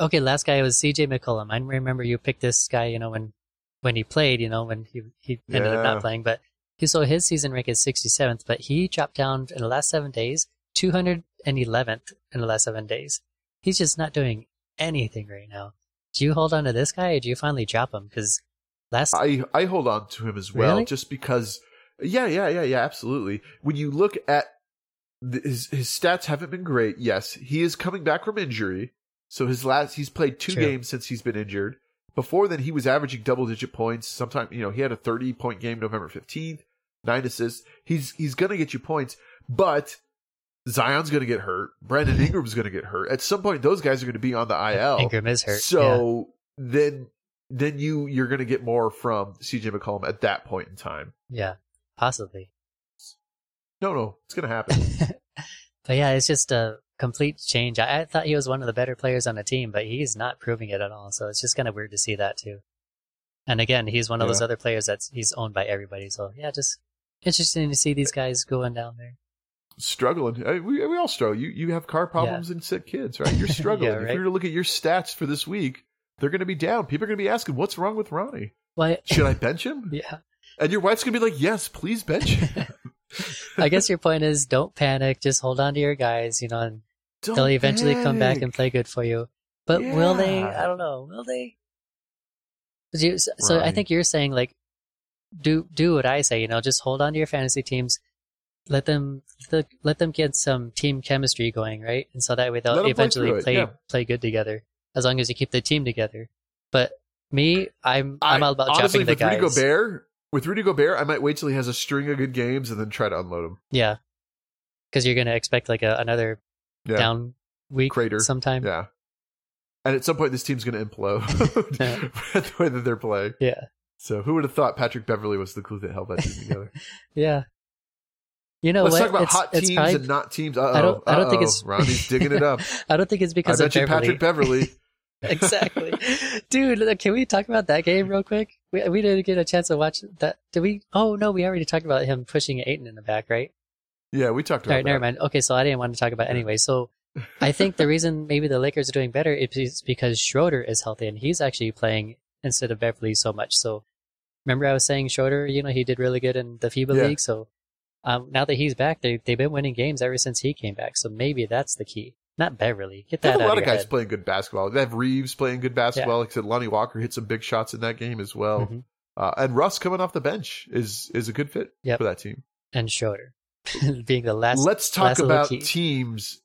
Speaker 2: okay. Last guy was C.J. McCollum. I remember you picked this guy, you know, when when he played, you know, when he he ended up not playing, but he so his season rank is 67th, but he dropped down in the last seven days, 211th in the last seven days. He's just not doing anything right now. Do you hold on to this guy, or do you finally drop him? Because last,
Speaker 1: I I hold on to him as well
Speaker 2: Really?
Speaker 1: just because yeah, yeah, yeah, yeah, absolutely. When you look at the, his his stats haven't been great. Yes, he is coming back from injury. So his last he's played two
Speaker 2: True.
Speaker 1: games since he's been injured. Before then he was averaging double digit points. Sometime, you know, he had a 30 point game November 15th, 9 assists. He's he's going to get you points, but Zion's going to get hurt. Brandon Ingram's going to get hurt. At some point those guys are going to be on the IL.
Speaker 2: Ingram is hurt. yeah.
Speaker 1: So then then you you're going to get more from CJ McCollum at that point in time.
Speaker 2: yeah, possibly.
Speaker 1: No, no, it's going to happen.
Speaker 2: But yeah, it's just a complete change. I, I thought he was one of the better players on the team, but he's not proving it at all. So it's just kind of weird to see that too. And again, he's one of those other players that's he's owned by everybody. So yeah, just interesting to see these guys going down there.
Speaker 1: Struggling. I, we we all struggle. You you have car problems and sick kids, right? You're struggling.
Speaker 2: Yeah,
Speaker 1: If you're to look at your stats for this week, they're going to be down. People are going to be asking, "What's wrong with Ronnie?
Speaker 2: Why?
Speaker 1: Should I bench him?"
Speaker 2: yeah.
Speaker 1: And your wife's going to be like, "Yes, please bench him."
Speaker 2: I guess your point is don't panic. Just hold on to your guys, you know, and
Speaker 1: Don't
Speaker 2: they'll eventually come back and play good for you. But will they? I don't know. Will they? You- So, so I think you're saying like, do do what I say. You know, just hold on to your fantasy teams. Let them let, let them get some team chemistry going, right? And so that way they'll
Speaker 1: play
Speaker 2: eventually
Speaker 1: it,
Speaker 2: play
Speaker 1: yeah.
Speaker 2: play good together. As long as you keep the team together. But me, I'm I'm
Speaker 1: I-
Speaker 2: all about
Speaker 1: honestly,
Speaker 2: the
Speaker 1: with Rudy
Speaker 2: guys.
Speaker 1: Gobert, with Rudy Gobert, I might wait till he has a string of good games and then try to unload him.
Speaker 2: Yeah, because you're gonna expect like a, another
Speaker 1: Yeah,
Speaker 2: down week
Speaker 1: Crater.
Speaker 2: sometime.
Speaker 1: yeah. And at some point, this team's going to implode the way that they're playing.
Speaker 2: yeah.
Speaker 1: So, who would have thought Patrick Beverley was the glue that held that team together?
Speaker 2: Yeah. You know
Speaker 1: Let's
Speaker 2: what?
Speaker 1: talk about
Speaker 2: It's-
Speaker 1: hot
Speaker 2: it's
Speaker 1: teams
Speaker 2: probably-
Speaker 1: and not teams. Uh-oh,
Speaker 2: I don't- I don't think it's-
Speaker 1: Ronnie's digging it up.
Speaker 2: I don't think it's
Speaker 1: I
Speaker 2: because of
Speaker 1: mentioned
Speaker 2: Beverley.
Speaker 1: Patrick Beverley.
Speaker 2: exactly, dude. Can we talk about that game real quick? We we didn't get a chance to watch that. Did we? Oh no, we already talked about him pushing Ayton in the back, right?
Speaker 1: Yeah, we talked about
Speaker 2: right,
Speaker 1: that.
Speaker 2: never mind. Okay, so I didn't want to talk about it anyway. So I think the reason maybe the Lakers are doing better is because Schroeder is healthy and he's actually playing instead of Beverley so much. So remember I was saying Schroeder, you know, he did really good in the FIBA
Speaker 1: Yeah.
Speaker 2: league. So um, now that he's back, they they've been winning games ever since he came back. So maybe that's the key. Not Beverley. Get
Speaker 1: They
Speaker 2: that
Speaker 1: have a lot
Speaker 2: of
Speaker 1: guys
Speaker 2: head.
Speaker 1: playing good basketball. They have Reaves playing good basketball. Like I said, Lonnie Walker hit some big shots in that game as well.
Speaker 2: Mhm.
Speaker 1: Uh, and Russ coming off the bench is is a good fit
Speaker 2: Yep.
Speaker 1: for that team.
Speaker 2: And Schroeder being the last.
Speaker 1: Let's talk
Speaker 2: last
Speaker 1: about teams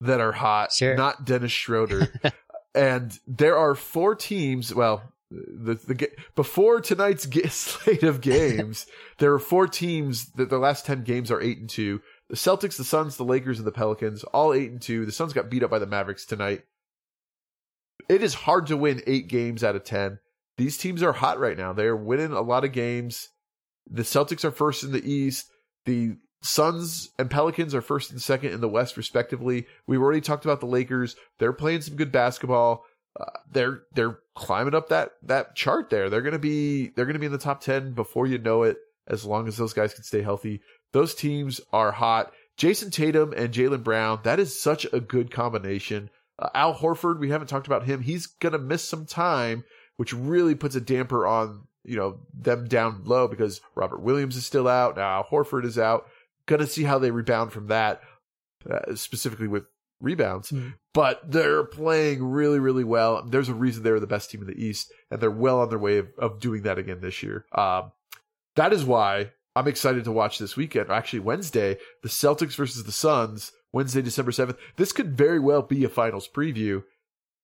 Speaker 1: that are hot,
Speaker 2: Sure.
Speaker 1: not Dennis Schroeder. and there are four teams. Well, the the before tonight's slate of games, there are four teams that the last ten games are eight and two. The Celtics, the Suns, the Lakers, and the Pelicans, all eight and two. The Suns got beat up by the Mavericks tonight. It is hard to win eight games out of ten. These teams are hot right now. They are winning a lot of games. The Celtics are first in the East. The Suns and Pelicans are first and second in the West, respectively. We've already talked about the Lakers. They're playing some good basketball. They're they're climbing up that that chart there. They're gonna be they're gonna be in the top ten before you know it. As long as those guys can stay healthy, those teams are hot. Jayson Tatum and Jaylen Brown. That is such a good combination. Uh, Al Horford. We haven't talked about him. He's gonna miss some time, which really puts a damper on you know them down low because Robert Williams is still out now. Horford is out. Gonna see how they rebound from that. uh, specifically with rebounds.
Speaker 2: Mhm.
Speaker 1: But they're playing really, really well. There's a reason they're the best team in the East, and they're well on their way of, of doing that again this year. Um, that is why I'm excited to watch this weekend. or Actually, Wednesday, the Celtics versus the Suns, Wednesday, December 7th. This could very well be a finals preview.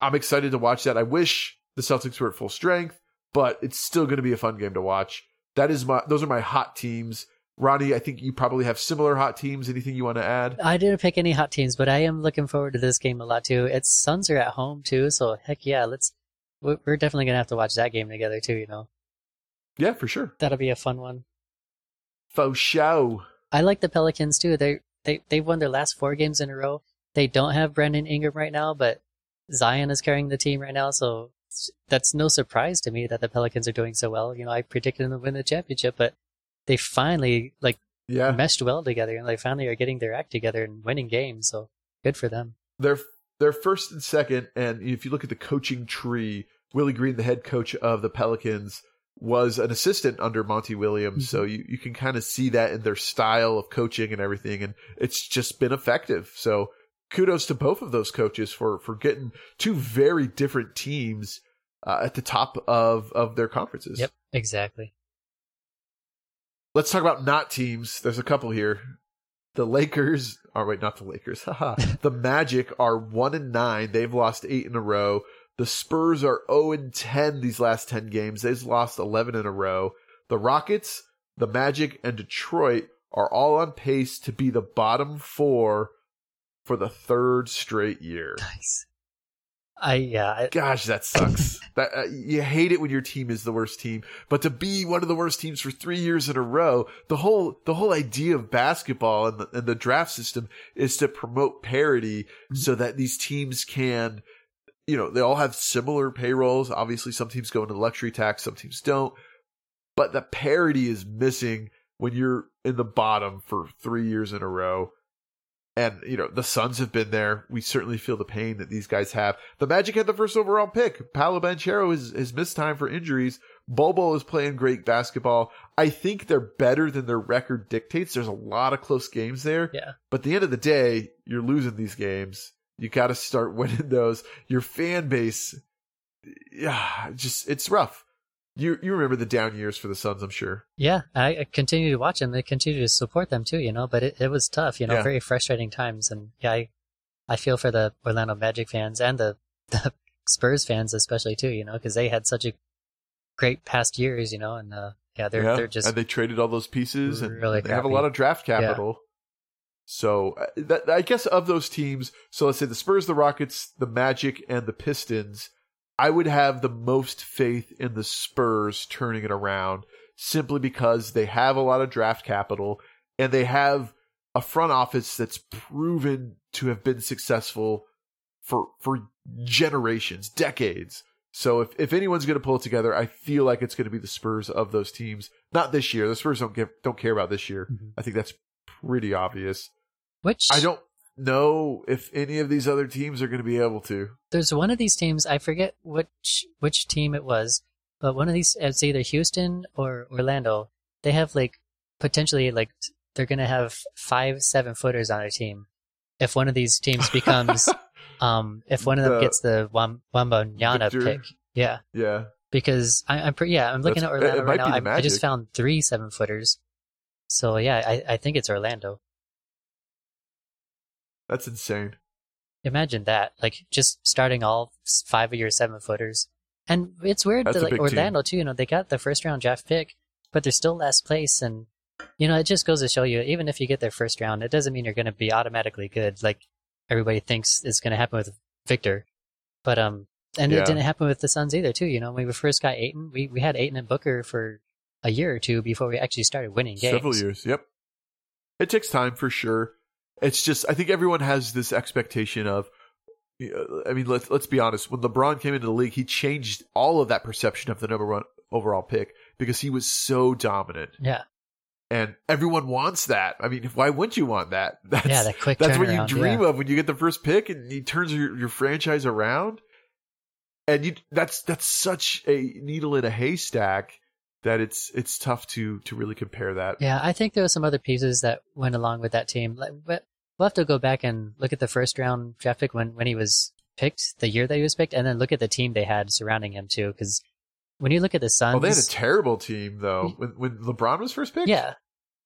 Speaker 1: I'm excited to watch that. I wish the Celtics were at full strength, but it's still going to be a fun game to watch. That is my, those are my hot teams. Ronnie, I think you probably have similar hot teams. Anything you want to add?
Speaker 2: I didn't pick any hot teams, but I am looking forward to this game a lot too. Its Suns are at home too, so heck yeah, let's. We're definitely gonna have to watch that game together too. You know,
Speaker 1: Yeah, for sure.
Speaker 2: that'll be a fun one.
Speaker 1: Faux show.
Speaker 2: I like the Pelicans too. They they they've won their last four games in a row. They don't have Brandon Ingram right now, but Zion is carrying the team right now, so that's no surprise to me that the Pelicans are doing so well. You know, I predicted them to win the championship, but they finally like
Speaker 1: Yeah.
Speaker 2: meshed well together, and they finally are getting their act together and winning games. So good for them.
Speaker 1: they're they're first and second, and if you look at the coaching tree, Willie Green, the head coach of the Pelicans, was an assistant under Monty Williams, so you, you can kind of see that in their style of coaching and everything, and it's just been effective. So kudos to both of those coaches for for getting two very different teams uh, at the top of of their conferences.
Speaker 2: Yep, exactly.
Speaker 1: Let's talk about not teams. There's a couple here. The Lakers, or wait, not the Lakers. Haha. the Magic are one and nine. They've lost eight in a row. The Spurs are 0 and 10 these last 10 games. They've lost 11 in a row. The Rockets, the Magic, and Detroit are all on pace to be the bottom four for the third straight year.
Speaker 2: Nice. I yeah. I,
Speaker 1: Gosh, that sucks. that uh, you hate it when your team is the worst team, but to be one of the worst teams for three years in a row, the whole the whole idea of basketball and the, and the draft system is to promote parity so that these teams can, you know, they all have similar payrolls. Obviously, some teams go into luxury tax, some teams don't, but the parity is missing when you're in the bottom for three years in a row. And, you know, the Suns have been there. We certainly feel the pain that these guys have. The Magic had the first overall pick. Paolo Banchero has, has missed time for injuries. Bobo is playing great basketball. I think they're better than their record dictates. There's a lot of close games there.
Speaker 2: yeah.
Speaker 1: But at the end of the day, you're losing these games. You got to start winning those. Your fan base, yeah, just, it's rough. You, you remember the down years for the Suns, I'm sure.
Speaker 2: Yeah, I I continue to watch them. They continue to support them too, you know. But it, it was tough, you know,
Speaker 1: Yeah.
Speaker 2: very frustrating times. And yeah, I, I feel for the Orlando Magic fans and the, the Spurs fans especially too, you know, because they had such a great past years, you know. And uh, yeah, they're
Speaker 1: yeah.
Speaker 2: they're just
Speaker 1: and they traded all those pieces and
Speaker 2: really
Speaker 1: they have a lot of draft capital. So uh, that, I guess of those teams, so let's say the Spurs, the Rockets, the Magic, and the Pistons, I would have the most faith in the Spurs turning it around simply because they have a lot of draft capital and they have a front office that's proven to have been successful for for generations, decades. So if, if anyone's going to pull it together, I feel like it's going to be the Spurs of those teams. Not this year. The Spurs don't give, don't care about this year.
Speaker 2: Mhm.
Speaker 1: I think that's pretty obvious.
Speaker 2: which
Speaker 1: I don't know if any of these other teams are going to be able to.
Speaker 2: there's one of these teams I forget which which team it was, but one of these it's either Houston or Orlando. They have like potentially like they're gonna have five seven footers on their team. If one of these teams becomes um if one of them
Speaker 1: The-
Speaker 2: gets the Wam-
Speaker 1: Wembanyama
Speaker 2: pick, yeah,
Speaker 1: yeah.
Speaker 2: because I, I'm pretty yeah I'm looking
Speaker 1: That's-
Speaker 2: at Orlando right now. I, I just found three seven footers, so yeah I I think it's Orlando.
Speaker 1: That's insane.
Speaker 2: Imagine that, like just starting all five of your seven footers. And it's weird
Speaker 1: That's
Speaker 2: that like
Speaker 1: big team.
Speaker 2: Orlando too, you know, they got the first round draft pick, but they're still last place and you know, it just goes to show you even if you get their first round, it doesn't mean you're gonna be automatically good like everybody thinks is gonna happen with Victor. But um and
Speaker 1: Yeah.
Speaker 2: it didn't happen with the Suns either too, you know, when we first got Ayton, we, we had Ayton and Booker for a year or two before we actually started winning games.
Speaker 1: Several years. Yep. It takes time for sure. It's just I think everyone has this expectation of. uh, I mean, let's let's be honest. When LeBron came into the league, he changed all of that perception of the number one overall pick because he was so dominant,
Speaker 2: Yeah.
Speaker 1: and everyone wants that. I mean, why wouldn't you want that? That's,
Speaker 2: Yeah, that quick
Speaker 1: That's what you dream
Speaker 2: yeah.
Speaker 1: of when you get the first pick and he turns your, your franchise around. And you that's that's such a needle in a haystack that it's it's tough to to really compare that.
Speaker 2: Yeah, I think there were some other pieces that went along with that team. Like, what we'll have to go back and look at the first round draft pick when when he was picked, the year that he was picked, and then look at the team they had surrounding him too. Because when you look at the Suns,
Speaker 1: Oh, they had a terrible team though. Mm-hmm. When when LeBron was first picked.
Speaker 2: yeah,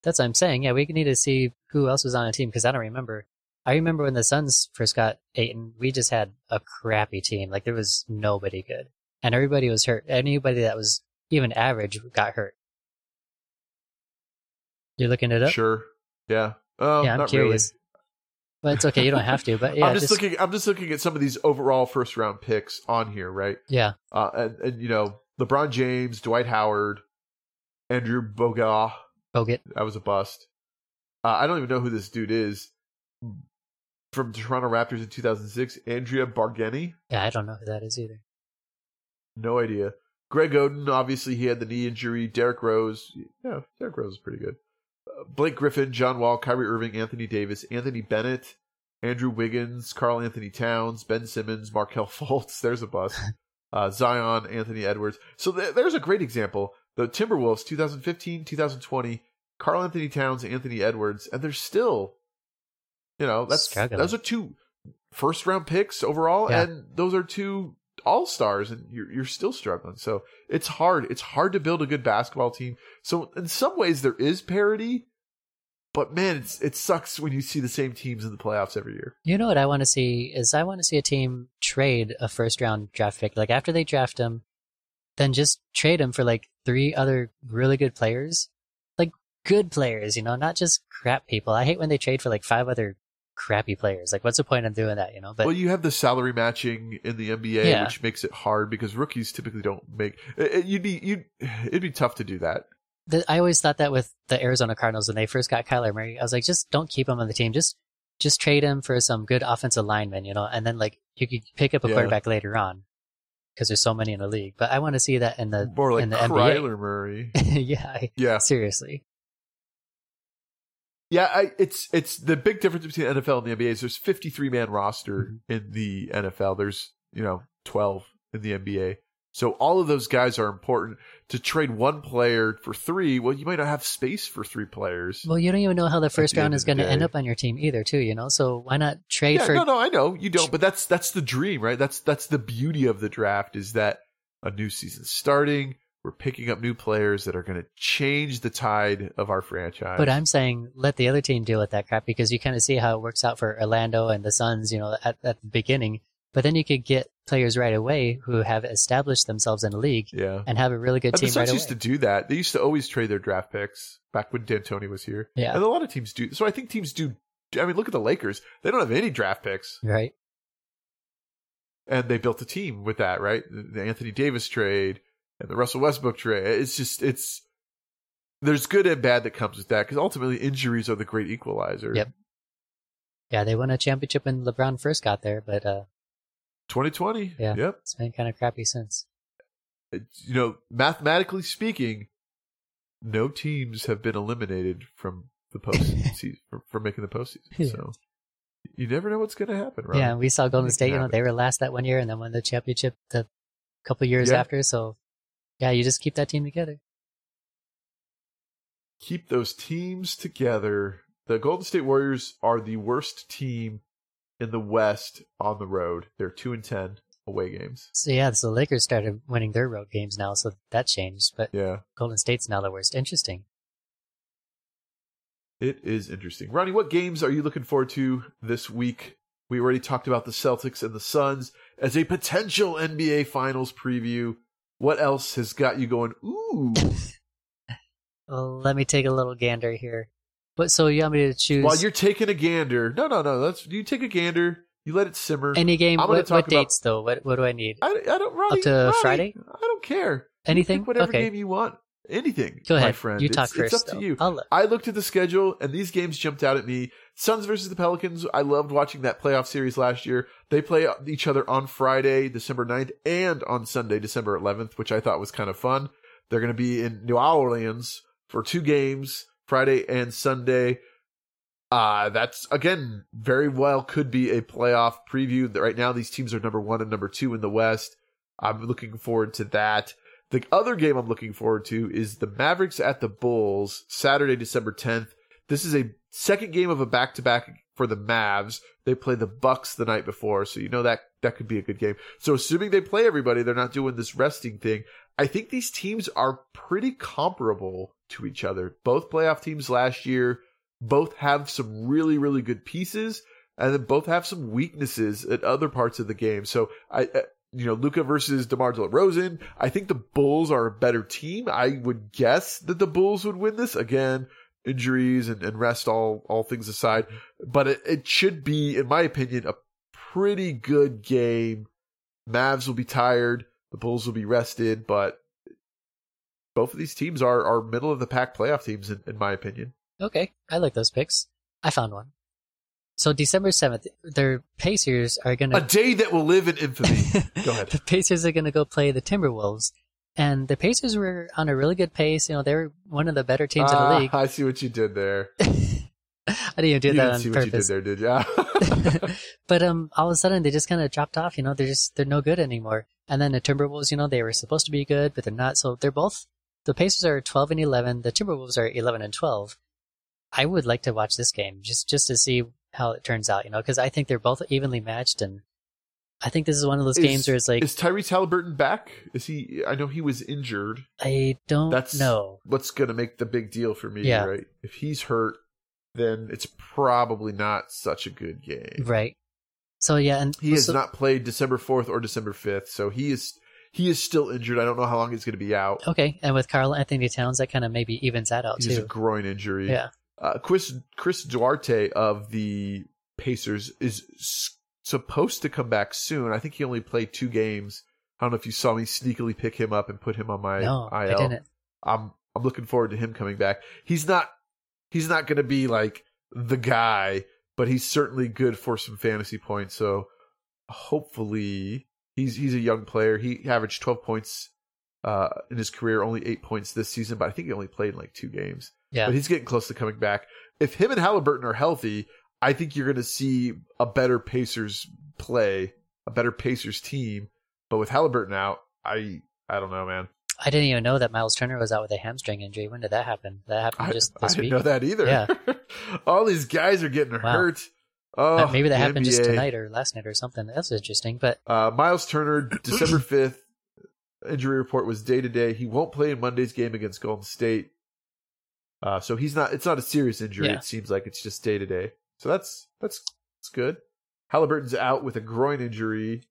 Speaker 2: that's what I'm saying. Yeah, we need to see who else was on the team because I don't remember. I remember when the Suns first got Ayton, we just had a crappy team. Like there was nobody good, and everybody was hurt. Anybody that was even average got hurt. You're looking it up.
Speaker 1: Sure. Yeah. Oh,
Speaker 2: yeah, I'm
Speaker 1: not
Speaker 2: curious.
Speaker 1: Really.
Speaker 2: But it's okay. You don't have to. But yeah,
Speaker 1: I'm just, looking. I'm just looking at some of these overall first round picks on here, right?
Speaker 2: Yeah,
Speaker 1: Uh, and, and you know, LeBron James, Dwight Howard, Andrew Bogut.
Speaker 2: Bogut.
Speaker 1: That was a bust. Uh, I don't even know who this dude is. From Toronto Raptors in 2006, Andrea Bargnani.
Speaker 2: Yeah, I don't know who that is either.
Speaker 1: No idea. Greg Oden, obviously he had the knee injury. Derrick Rose, yeah, Derrick Rose is pretty good. Blake Griffin, John Wall, Kyrie Irving, Anthony Davis, Anthony Bennett, Andrew Wiggins, Karl Anthony Towns, Ben Simmons, Markelle Fultz. There's a bust. Uh, Zion, Anthony Edwards. So th- there's a great example. The Timberwolves, 2015, 2020, Karl Anthony Towns, Anthony Edwards, and they're still, you know, that's
Speaker 2: Struggling.
Speaker 1: those are two first round picks overall,
Speaker 2: Yeah.
Speaker 1: and those are two all stars, and you're you're still struggling. So it's hard. It's hard to build a good basketball team. So in some ways there is parity, but man, it's it sucks when you see the same teams in the playoffs every year.
Speaker 2: You know what I want to see is I want to see a team trade a first round draft pick. Like after they draft him, then just trade him for like three other really good players. Like good players, you know, not just crap people. I hate when they trade for like five other crappy players. Like what's the point of doing that, you know? But
Speaker 1: well, you have the salary matching in the NBA,
Speaker 2: Yeah.
Speaker 1: which makes it hard because rookies typically don't make. It, you'd be you. It'd be tough to do that.
Speaker 2: The, I always thought that with the Arizona Cardinals when they first got Kyler Murray, I was like, just don't keep him on the team. Just just trade him for some good offensive linemen, you know, and then like you could pick up a
Speaker 1: Yeah.
Speaker 2: quarterback later on because there's so many in the league. But I want to see that in the
Speaker 1: More like
Speaker 2: in the
Speaker 1: Kyler Murray.
Speaker 2: Yeah,
Speaker 1: Yeah,
Speaker 2: seriously.
Speaker 1: yeah. I, it's it's the big difference between NFL and the NBA is there's 53 man roster
Speaker 2: Mm-hmm.
Speaker 1: in the NFL. There's you know 12 in the NBA. So all of those guys are important. To trade one player for three, well, you might not have space for three players.
Speaker 2: Well, you don't even know how the first round is going to end up on your team either, too. You know, so why not trade
Speaker 1: yeah,
Speaker 2: for?
Speaker 1: no, no, I know you don't, but that's that's the dream, right? That's that's the beauty of the draft is that a new season starting. We're picking up new players that are going to change the tide of our franchise.
Speaker 2: But I'm saying let the other team deal with that crap because you kind of see how it works out for Orlando and the Suns, you know, at, at the beginning. But then you could get players right away who have established themselves in a league
Speaker 1: yeah.
Speaker 2: and have a really good
Speaker 1: And the
Speaker 2: team
Speaker 1: Suns
Speaker 2: right
Speaker 1: used
Speaker 2: away.
Speaker 1: to do that. They used to always trade their draft picks back when D'Antoni was here.
Speaker 2: Yeah.
Speaker 1: And a lot of teams do. So I think teams do. I mean, look at the Lakers. They don't have any draft picks,
Speaker 2: Right.
Speaker 1: and they built a team with that, right? The Anthony Davis trade and the Russell Westbrook trade. It's just it's there's good and bad that comes with that because ultimately injuries are the great equalizer.
Speaker 2: Yep. Yeah, they won a championship when LeBron first got there, but uh,
Speaker 1: 2020.
Speaker 2: Yeah.
Speaker 1: Yep.
Speaker 2: it's been kind of crappy since.
Speaker 1: Uh, you know, mathematically speaking, no teams have been eliminated from the postseason for, from making the postseason. So you never know what's going to happen, right?
Speaker 2: Yeah, we saw Golden State. You know, they were last that one year and then won the championship the couple years
Speaker 1: Yeah.
Speaker 2: after. So, yeah, you just keep that team together.
Speaker 1: Keep those teams together. The Golden State Warriors are the worst team in the West on the road. They're two and ten away games.
Speaker 2: So yeah, so the Lakers started winning their road games now, so that changed. But
Speaker 1: Yeah,
Speaker 2: Golden State's now the worst. Interesting.
Speaker 1: it is interesting. Ronnie, what games are you looking forward to this week? We already talked about the Celtics and the Suns as a potential NBA Finals preview. What else has got you going? Ooh,
Speaker 2: Well, let me take a little gander here. But so you want me to choose
Speaker 1: while you're taking a gander. No, no, no. That's you take a gander. You let it simmer.
Speaker 2: any game?
Speaker 1: I'm
Speaker 2: What,
Speaker 1: talk
Speaker 2: what
Speaker 1: about-
Speaker 2: dates though? What what do I need?
Speaker 1: I, I don't Ronnie,
Speaker 2: Up to
Speaker 1: Ronnie,
Speaker 2: Friday?
Speaker 1: I don't care.
Speaker 2: Anything?
Speaker 1: whatever
Speaker 2: Okay.
Speaker 1: game you want. Anything.
Speaker 2: Go
Speaker 1: my
Speaker 2: ahead.
Speaker 1: friend.
Speaker 2: You
Speaker 1: It's-
Speaker 2: talk
Speaker 1: it's,
Speaker 2: first.
Speaker 1: up to you.
Speaker 2: I'll
Speaker 1: I looked at the schedule and these games jumped out at me. Suns versus the Pelicans. I loved watching that playoff series last year. They play each other on Friday, December 9th, and on Sunday, December 11th, which I thought was kind of fun. They're going to be in New Orleans for two games, Friday and Sunday. Uh, that's again very well could be a playoff preview. Right now, these teams are number one and number two in the West. I'm looking forward to that. The other game I'm looking forward to is the Mavericks at the Bulls, Saturday, December 10th. This is a second game of a back to back for the Mavs. They play the Bucks the night before, so you know that that could be a good game. So assuming they play everybody, they're not doing this resting thing. I think these teams are pretty comparable to each other. Both playoff teams last year, both have some really really good pieces, and then both have some weaknesses at other parts of the game. So I. Uh, you know, Luka versus DeMar DeRozan. I think the Bulls are a better team. I would guess that the Bulls would win this. Again, injuries and, and rest all all things aside. But it, it should be, in my opinion, a pretty good game. Mavs will be tired, the Bulls will be rested, but both of these teams are are middle of the pack playoff teams in, in my opinion.
Speaker 2: Okay, I like those picks. I found one. So December seventh, their Pacers are gonna
Speaker 1: A day that will live in infamy. Go ahead.
Speaker 2: the Pacers are gonna go play the Timberwolves, and the Pacers were on a really good pace. You know, they were one of the better teams in the
Speaker 1: Ah,
Speaker 2: league.
Speaker 1: I see what you did there.
Speaker 2: I didn't even do
Speaker 1: you
Speaker 2: that
Speaker 1: didn't
Speaker 2: on
Speaker 1: see what
Speaker 2: purpose.
Speaker 1: you did there, did you?
Speaker 2: but um, all of a sudden they just kind of dropped off. You know, they're just they're no good anymore. And then the Timberwolves, you know, they were supposed to be good, but they're not. So they're both. The Pacers are twelve and eleven. The Timberwolves are eleven and twelve. I would like to watch this game just just to see how it turns out. You know, because I think they're both evenly matched, and I think this is one of those games where it's like
Speaker 1: is Tyrese Halliburton back? Is he? I know he was injured.
Speaker 2: I don't
Speaker 1: That's
Speaker 2: know.
Speaker 1: what's going to make the big deal for me,
Speaker 2: Yeah.
Speaker 1: right? If he's hurt, then it's probably not such a good game.
Speaker 2: Right. So yeah, and
Speaker 1: He has
Speaker 2: so-
Speaker 1: not played December 4th or December 5th, so he is he is still injured. I don't know how long he's going to be out.
Speaker 2: Okay, and with Karl Anthony Towns, that kind of maybe evens that out
Speaker 1: He's a groin injury.
Speaker 2: Yeah.
Speaker 1: Uh, Chris Chris Duarte of the Pacers is supposed to come back soon. I think he only played two games. I don't know if you saw me sneakily pick him up and put him on my
Speaker 2: No, I didn't.
Speaker 1: I'm I'm looking forward to him coming back. He's not he's not going to be like the guy, but he's certainly good for some fantasy points. So hopefully he's he's a young player. He averaged 12 points uh, in his career, only eight points this season, but I think he only played in like two games.
Speaker 2: Yeah.
Speaker 1: But he's getting close to coming back. If him and Halliburton are healthy, I think you're going to see a better Pacers play, a better Pacers team. But with Halliburton out, I I don't know, man.
Speaker 2: I didn't even know that Miles Turner was out with a hamstring injury. When did that happen? That happened just
Speaker 1: I
Speaker 2: this I
Speaker 1: didn't
Speaker 2: week.
Speaker 1: know that either.
Speaker 2: Yeah.
Speaker 1: All these guys are getting
Speaker 2: Wow.
Speaker 1: hurt. Oh,
Speaker 2: maybe that happened just tonight or last night or something. That's interesting. But
Speaker 1: Uh, Miles Turner, December 5th, injury report was day to day. He won't play in Monday's game against Golden State. Uh, so he's not, it's not a serious injury.
Speaker 2: Yeah.
Speaker 1: It seems like it's just day to day. So that's, that's, that's good. Halliburton's out with a groin injury.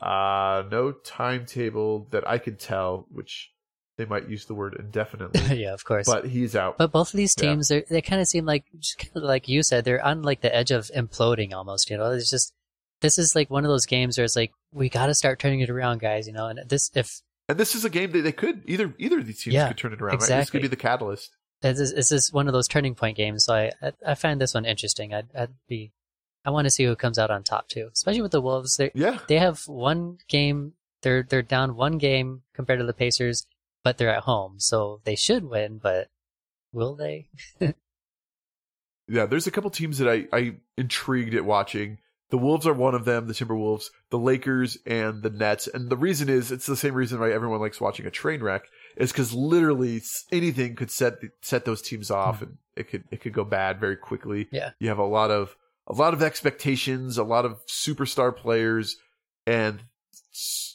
Speaker 1: Uh, no timetable that I can tell, which they might use the word indefinitely,
Speaker 2: yeah, of course.
Speaker 1: but he's out.
Speaker 2: But both of these teams, they're, they kind of seem like, just kind of like you said, they're on like the edge of imploding almost. You know, it's just this is like one of those games where it's like we got to start turning it around, guys. You know, and this if
Speaker 1: and this is a game that they could, either, either of these teams
Speaker 2: Yeah,
Speaker 1: could turn it around, right? This could be the catalyst.
Speaker 2: This is, this is one of those turning point games, so I I, I find this one interesting. I'd, I'd be I want to see who comes out on top too, especially with the Wolves. They
Speaker 1: Yeah.
Speaker 2: they have one game. They're they're down one game compared to the Pacers, but they're at home, so they should win. But will they?
Speaker 1: Yeah, there's a couple teams that I I intrigued at watching. The Wolves are one of them, the Timberwolves, the Lakers, and the Nets. And the reason is it's the same reason why everyone likes watching a train wreck is because literally anything could set the, set those teams off, and it could it could go bad very quickly.
Speaker 2: Yeah.
Speaker 1: you have a lot of a lot of expectations, a lot of superstar players, and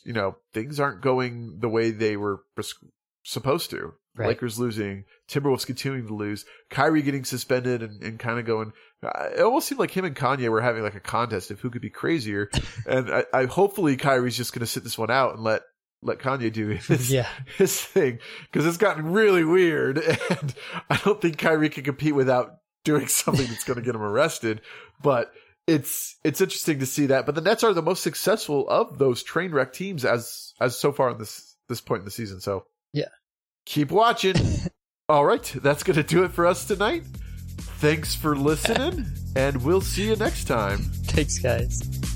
Speaker 1: you know things aren't going the way they were pres- supposed to.
Speaker 2: Right.
Speaker 1: Lakers losing, Timberwolves continuing to lose, Kyrie getting suspended and, and kind of going. Uh, it almost seemed like him and Kanye were having like a contest of who could be crazier. and I, I hopefully Kyrie's just going to sit this one out and let let Kanye do his
Speaker 2: yeah,
Speaker 1: his thing because it's gotten really weird, and I don't think Kyrie can compete without doing something that's going to get him arrested. But it's it's interesting to see that. But the Nets are the most successful of those train wreck teams as as so far in this this point in the season. So
Speaker 2: Yeah.
Speaker 1: keep watching. All right, that's going to do it for us tonight. Thanks for listening, and we'll see you next time.
Speaker 2: thanks, guys.